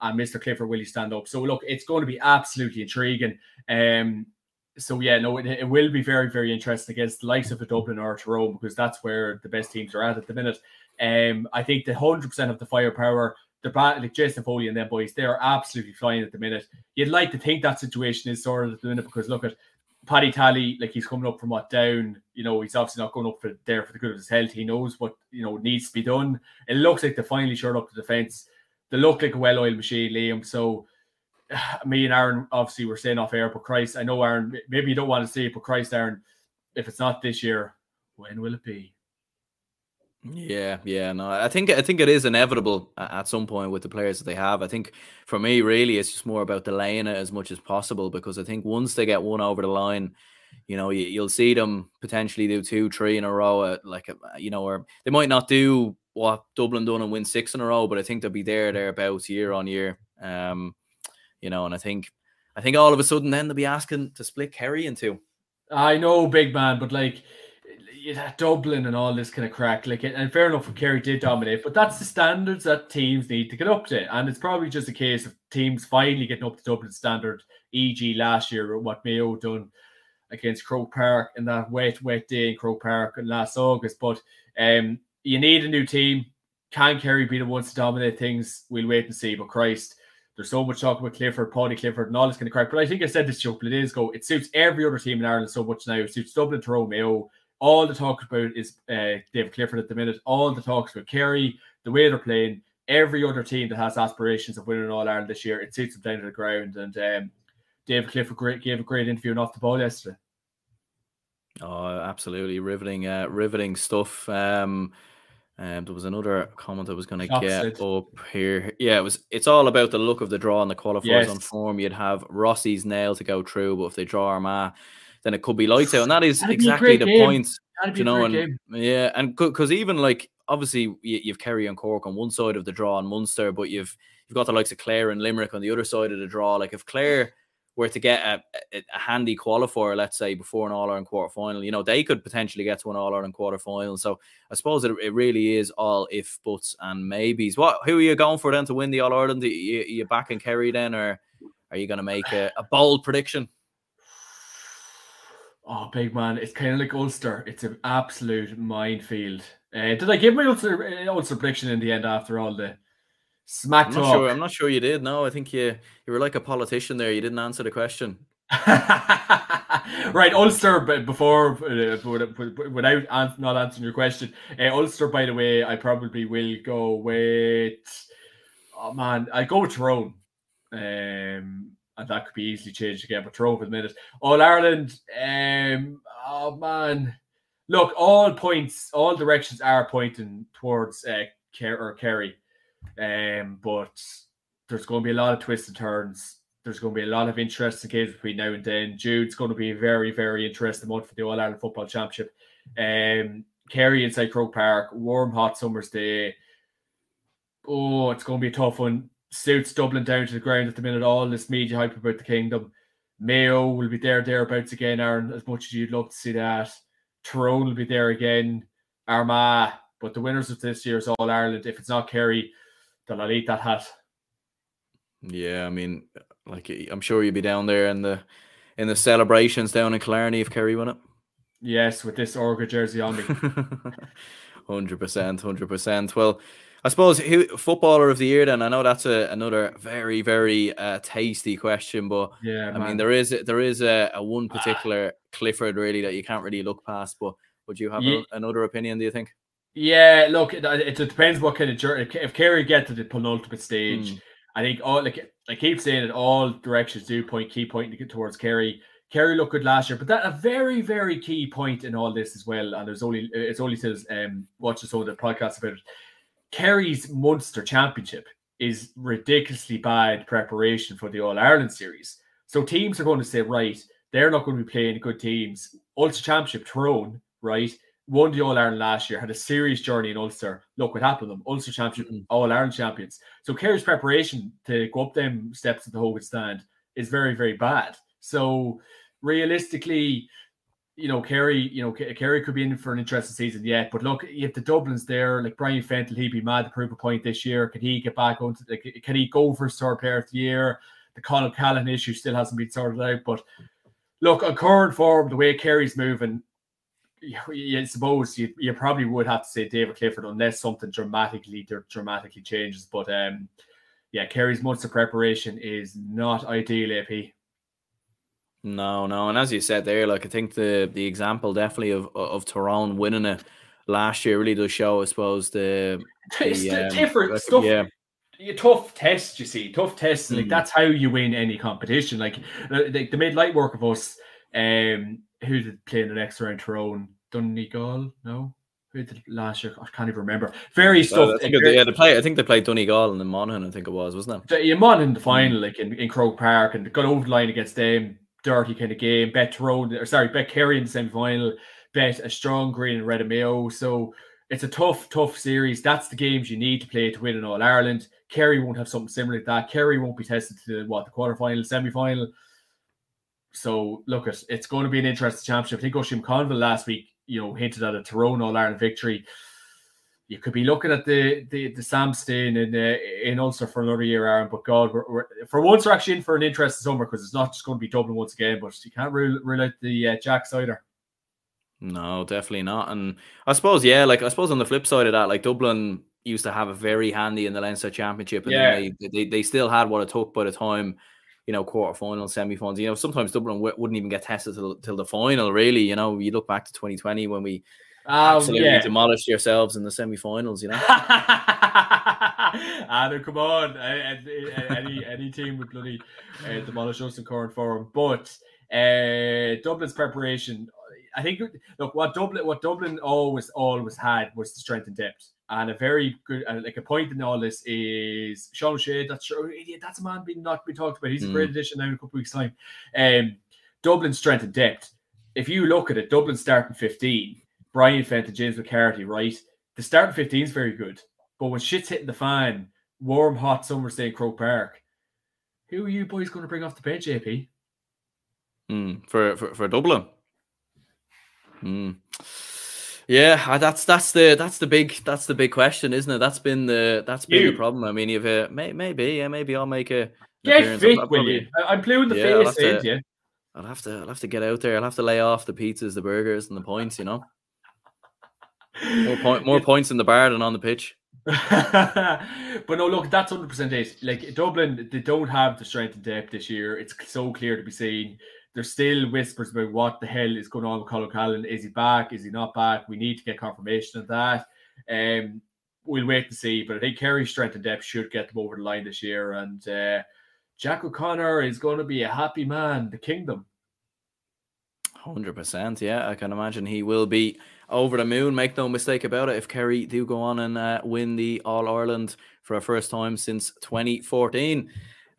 And Mr. Clifford, will he stand up? So look, it's going to be absolutely intriguing. Um, so yeah, no, it, it, will be very, very interesting against the likes of a Dublin or Tyrone because that's where the best teams are at at the minute. Um, I think the hundred percent of the firepower, the like Jason Foley and them boys, they are absolutely flying at the minute. You'd like to think that situation is sorted at the minute because look at Paddy Tally, like he's coming up from what down, you know, he's obviously not going up for there for the good of his health. He knows what you know needs to be done. It looks like they finally shored up the defense. They look like a well-oiled machine, Liam. So me and Aaron obviously were saying off air, but Christ, I know Aaron, maybe you don't want to say it, but Christ, Aaron, if it's not this year, when will it be? Yeah, yeah, no, I think I think it is inevitable at some point with the players that they have. I think for me, really, it's just more about delaying it as much as possible because I think once they get one over the line, you know, you, will see them potentially do two, three in a row, at like you know, or they might not do what Dublin done and win six in a row, but I think they'll be there thereabouts year on year. Um, you know, and I think I think all of a sudden then they'll be asking to split Kerry in two. I know, big man, but like Dublin and all this kind of crack. Like, it and fair enough, Kerry did dominate, but that's the standards that teams need to get up to. And it's probably just a case of teams finally getting up to Dublin standard, e.g., last year, what Mayo done against Croke Park in that wet, wet day in Croke Park last August. But um, you need a new team. Can Kerry be the ones to dominate things? We'll wait and see. But Christ, there's so much talk about Clifford, Paudie Clifford, and all this kind of crack. But I think I said this joke, but it is ago. It suits every other team in Ireland so much now. It suits Dublin, Tyrone, Mayo, all the talk about is uh, David Clifford at the minute. All the talks about Kerry, the way they're playing. Every other team that has aspirations of winning All Ireland this year, it suits them down to the ground. And um, David Clifford great, gave a great interview off the ball yesterday. Oh, absolutely riveting, uh, riveting stuff. Um, um, there was another comment I was going to get up here. Yeah, it was. It's all about the look of the draw and the qualifiers yes. on form. You'd have Rossi's nail to go through, but if they draw Armagh, then it could be lights out. And that is That'd exactly the game. point. You know, and game. yeah, and because even like obviously you've Kerry and Cork on one side of the draw and Munster, but you've you've got the likes of Clare and Limerick on the other side of the draw. Like if Clare were to get a, a, a handy qualifier, let's say before an All Ireland quarter final, you know they could potentially get to an All Ireland quarter final. So I suppose it, it really is all if buts and maybes. What who are you going for then to win the All Ireland? Are you, are you back in Kerry then, or are you going to make a, a bold prediction? Oh, big man, it's kind of like Ulster. It's an absolute minefield. Uh, did I give my Ulster, uh, Ulster prediction in the end after all the smack I'm talk? Not sure, I'm not sure you did. No, I think you you were like a politician there. You didn't answer the question. right, Ulster. But Before uh, without not answering your question, uh, Ulster. By the way, I probably will go with. Oh man, I go with Tyrone. Um, and that could be easily changed again. But throw for the minute. All Ireland. Um, oh man, look, all points, all directions are pointing towards uh, Ker- or Kerry. Um, but there's going to be a lot of twists and turns. There's going to be a lot of interesting games between now and then. Jude's going to be a very, very interesting month for the All Ireland Football Championship. Um, Kerry inside Croke Park, warm, hot summer's day. Oh, it's going to be a tough one suits Dublin down to the ground at the minute. All this media hype about the kingdom. Mayo will be there thereabouts again, Aaron. As much as you'd love to see that, Tyrone will be there again. Armagh, but the winners of this year's All Ireland, if it's not Kerry, then I'll eat that hat. Yeah, I mean, like I'm sure you'd be down there in the in the celebrations down in Killarney if Kerry won it. Yes, with this Orga jersey on me. Hundred percent, hundred percent. Well, I suppose who footballer of the year. Then I know that's a, another very very uh, tasty question, but yeah, I man. mean there is there is a, a one particular Clifford really that you can't really look past. But would you have yeah. a, another opinion? Do you think? Yeah, look, it, it, depends what kind of journey. If Kerry get to the penultimate stage, mm. I think all like I keep saying it, all directions do point key point to get towards Kerry. Kerry looked good last year, but that a very very key point in all this as well. And there's only it's only says um watch some of the podcast about it Kerry's Munster Championship is ridiculously bad preparation for the All Ireland series. So teams are going to say, right, they're not going to be playing good teams. Ulster Championship, Tyrone, right, won the All Ireland last year, had a serious journey in Ulster. Look what happened to them. Ulster Championship, mm-hmm. All Ireland champions. So Kerry's preparation to go up them steps at the Hogan stand is very, very bad. So realistically, you know, Kerry, you know, Kerry could be in for an interesting season yet. But look, if the Dublin's there, like Brian Fenton, he'd be mad to prove a point this year. Can he get back onto the, can he go for star player of the year? The Con O'Callaghan issue still hasn't been sorted out. But look, on current form, the way Kerry's moving, you, suppose you, you probably would have to say David Clifford unless something dramatically dramatically changes. But um yeah, Kerry's months of preparation is not ideal, AP. No, no, and as you said there, like I think the the example definitely of of Tyrone winning it last year really does show, I suppose, the, the, di- um, different like, stuff. Yeah, tough test, you see, tough tests. Like Mm. that's how you win any competition. Like they, they made light work of us. Um, who did play in the next round? Tyrone, Donegal, no. Who did last year? I can't even remember. Very stuff. I think yeah, they play. I think they played Donegal and then Monaghan. I think it was, wasn't it? Won in the final, like in, in Croke Park, and got over the line against them. Dirty kind of game. Bet Tyrone, or sorry, bet Kerry in the semi final. Bet a strong green and red and Mayo. So it's a tough, tough series. That's the games you need to play to win in All Ireland. Kerry won't have something similar to that. Kerry won't be tested to what the quarterfinal, semi final. So look, it it's going to be an interesting championship. I think Oisín McConville last week, you know, hinted at a Tyrone All Ireland victory. You could be looking at the the the Samstein in uh, in Ulster for another year, Aaron. But God, we're, we're, for once we're actually in for an interesting summer because it's not just going to be Dublin once again. But you can't rule, rule out the uh, Jacks either. No, definitely not. And I suppose, yeah, like I suppose on the flip side of that, like Dublin used to have a very handy in the Leinster Championship, and Yeah. they, they they still had what it took by the time, you know, quarterfinals, semi-finals. You know, sometimes Dublin w- wouldn't even get tested till, till the final. Really, you know, you look back to 2020 when we Um, absolutely yeah. demolished yourselves in the semi-finals. You know, ah, no, come on. Any any team would bloody uh, demolish us in current form. But uh, Dublin's preparation, I think. Look, what Dublin, what Dublin always always had was the strength and depth, and a very good, uh, like a point in all this is Sean O'Shea. That's. That's a man being not be talked about. He's a Mm. great addition now in a couple of weeks' time. Um, Dublin's strength and depth. If you look at it, Dublin starting fifteen. Brian Fenton, James McCarthy, right? The starting 15 is very good. But when shit's hitting the fan, warm, hot summer's day in Croke Park, who are you boys going to bring off the bench, AP? Mm, for, for for Dublin. Mm. Yeah, that's that's the that's the big that's the big question, isn't it? That's been the that's been You. the problem. I mean, if uh, may, maybe yeah, maybe I'll make a Get fit, I'll- I'll will probably- you? I'm gluing the Yeah, I'll face have in, to- yeah. I'll have to I'll have to get out there. I'll have to lay off the pizzas, the burgers, and the points. You know, more point more points in the bar than on the pitch. but no, look, that's hundred percent it. Like Dublin, they don't have the strength and depth this year. It's so clear to be seen. There's still whispers about what the hell is going on with Con O'Callaghan. Is he back? Is he not back? We need to get confirmation of that. Um, we'll wait to see. But I think Kerry's strength and depth should get them over the line this year. And uh, Jack O'Connor is going to be a happy man. The kingdom. Hundred percent. Yeah, I can imagine he will be over the moon. Make no mistake about it. If Kerry do go on and uh, win the All Ireland for a first time since 2014.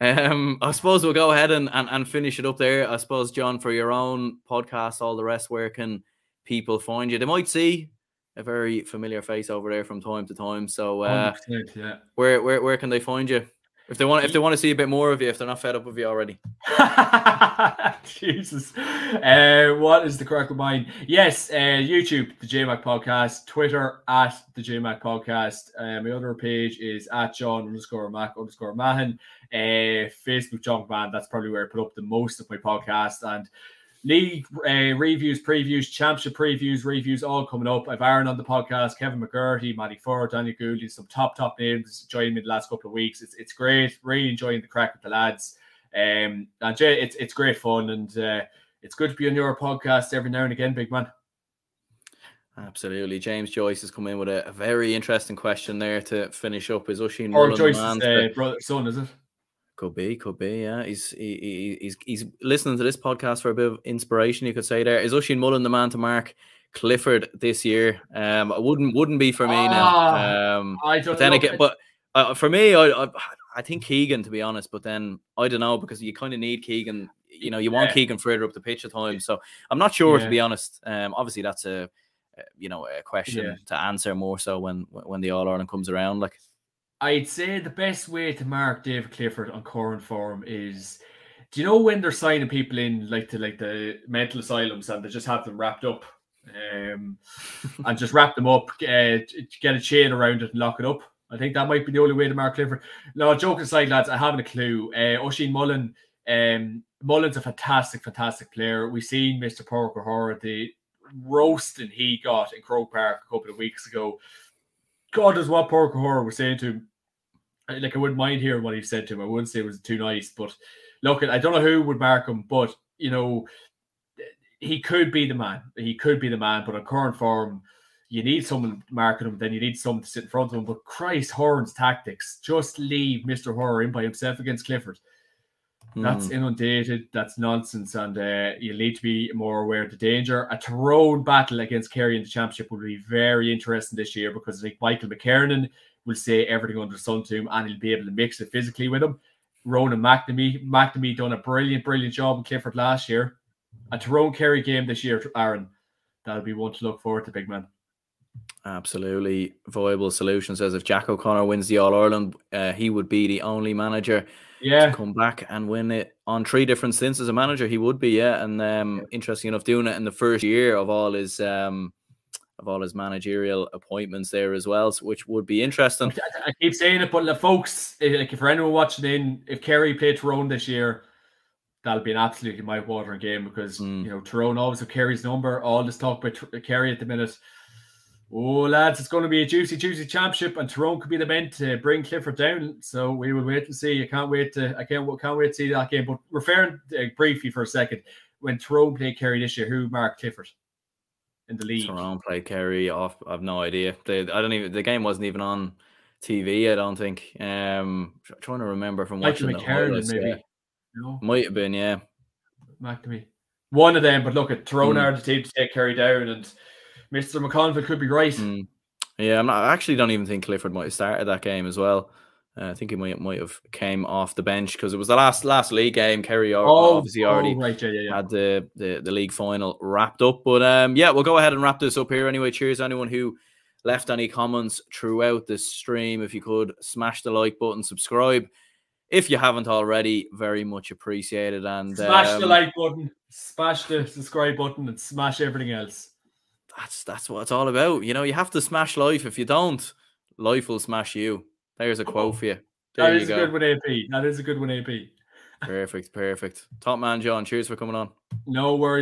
Um, I suppose we'll go ahead and, and, and finish it up there. I suppose, John, for your own podcast, all the rest, where can people find you? They might see a very familiar face over there from time to time. So, uh, yeah. where where where can they find you? If they want, if they want to see a bit more of you, if they're not fed up with you already. Jesus. Uh, what is the correct mine? Yes, uh, YouTube, the JMac Podcast, Twitter at the JMac Podcast. Uh, my other page is at John underscore Mac underscore Mahan. Uh, Facebook John Man, that's probably where I put up the most of my podcast. And league uh, reviews, previews, championship previews, reviews, all coming up. I've Aaron on the podcast, Kevin McGurty, Matty Ford, Daniel Gouldy, some top, top names joining me the last couple of weeks. It's, it's great. Really enjoying the crack with the lads. Um, and Jay, it's it's great fun, and uh, it's good to be on your podcast every now and again, big man. Absolutely. James Joyce has come in with a, a very interesting question there to finish up. Is Oisin Or Mullin Joyce's uh, brother, son, is it? Could be, could be. Yeah, he's he, he, he's he's listening to this podcast for a bit of inspiration. You could say there is Oisin Mullin the man to mark Clifford this year. Um, it wouldn't wouldn't be for me Ah, now. Um, I don't but then again, but uh, for me, I, I I think Keegan to be honest. But then I don't know because you kind of need Keegan. You know, you want Yeah. Keegan further up the pitch at times. So I'm not sure Yeah. to be honest. Um, obviously that's a uh, you know a question Yeah. to answer more so when when the All Ireland comes around. Like I'd say the best way to mark David Clifford on current form is do you know when they're signing people in like to like the mental asylums and they just have them wrapped up um and just wrap them up uh, get a chain around it and lock it up? I think that might be the only way to mark Clifford. No joke aside lads I haven't a clue. Uh Oisin Mullin um Mullin's a fantastic fantastic player. We've seen Mr. Padraig O'Hora the roasting he got in Croke Park a couple of weeks ago. God is what Padraig O'Hora was saying to him like I wouldn't mind hearing what he said to him. I wouldn't say it was too nice, but look, I don't know who would mark him, but you know, he could be the man. He could be the man, but on current form, you need someone marking him, then you need someone to sit in front of him. But Christ Horan's tactics, just leave Mr. Horan in by himself against Clifford. That's Mm. inundated. That's nonsense, and uh, you need to be more aware of the danger. A Tyrone battle against Kerry in the championship will be very interesting this year because I think Michael McKernan will say everything under the sun to him, and he'll be able to mix it physically with him. Ronan McNamee, McNamee done a brilliant, brilliant job in Clifford last year. A Tyrone Kerry game this year, Aaron. That'll be one to look forward to, big man. Absolutely viable solution. Says if Jack O'Connor wins the All Ireland, uh, he would be the only manager Yeah, to come back and win it on three different stints as a manager. He would be, yeah. And um, interesting enough, doing it in the first year of all his um, of all his managerial appointments there as well, which would be interesting. I, keep saying it, but the folks, like for anyone watching in, if Kerry played Tyrone this year, that'll be an absolutely mouth-watering game because Mm. you know Tyrone always have Kerry's number. All this talk about Kerry at the minute. Oh lads, it's going to be a juicy, juicy championship, and Tyrone could be the man to bring Clifford down. So we will wait and see. I can't wait to. I can't. Can't wait to see that game. But referring uh, briefly for a second, when Tyrone played Kerry this year, who marked Clifford in the league? Tyrone played Kerry off. I've no idea. They, I don't even. The game wasn't even on TV. I don't think. Um, tr- trying to remember from Michael watching McCarron, highlights, maybe. yeah. No. Might have been, yeah. McNamee. One of them, but look at Tyrone Mm. are the team to take Kerry down, and Mr. McConville could be right. Mm. Yeah, I'm not, I actually don't even think Clifford might have started that game as well. Uh, I think he might might have came off the bench because it was the last last league game. Kerry al- obviously already oh, right, yeah, yeah, yeah. had the, the the league final wrapped up. But um, yeah, we'll go ahead and wrap this up here anyway. Cheers anyone who left any comments throughout the stream. If you could smash the like button, subscribe if you haven't already, very much appreciated. And Smash the um, like button, smash the subscribe button, and smash everything else. That's that's what it's all about. You know, you have to smash life. If you don't, life will smash you. There's a quote oh. for you. There That you is go. a good one, AP. That is a good one, AP. Perfect, perfect. Top man, John. Cheers for coming on. No worries.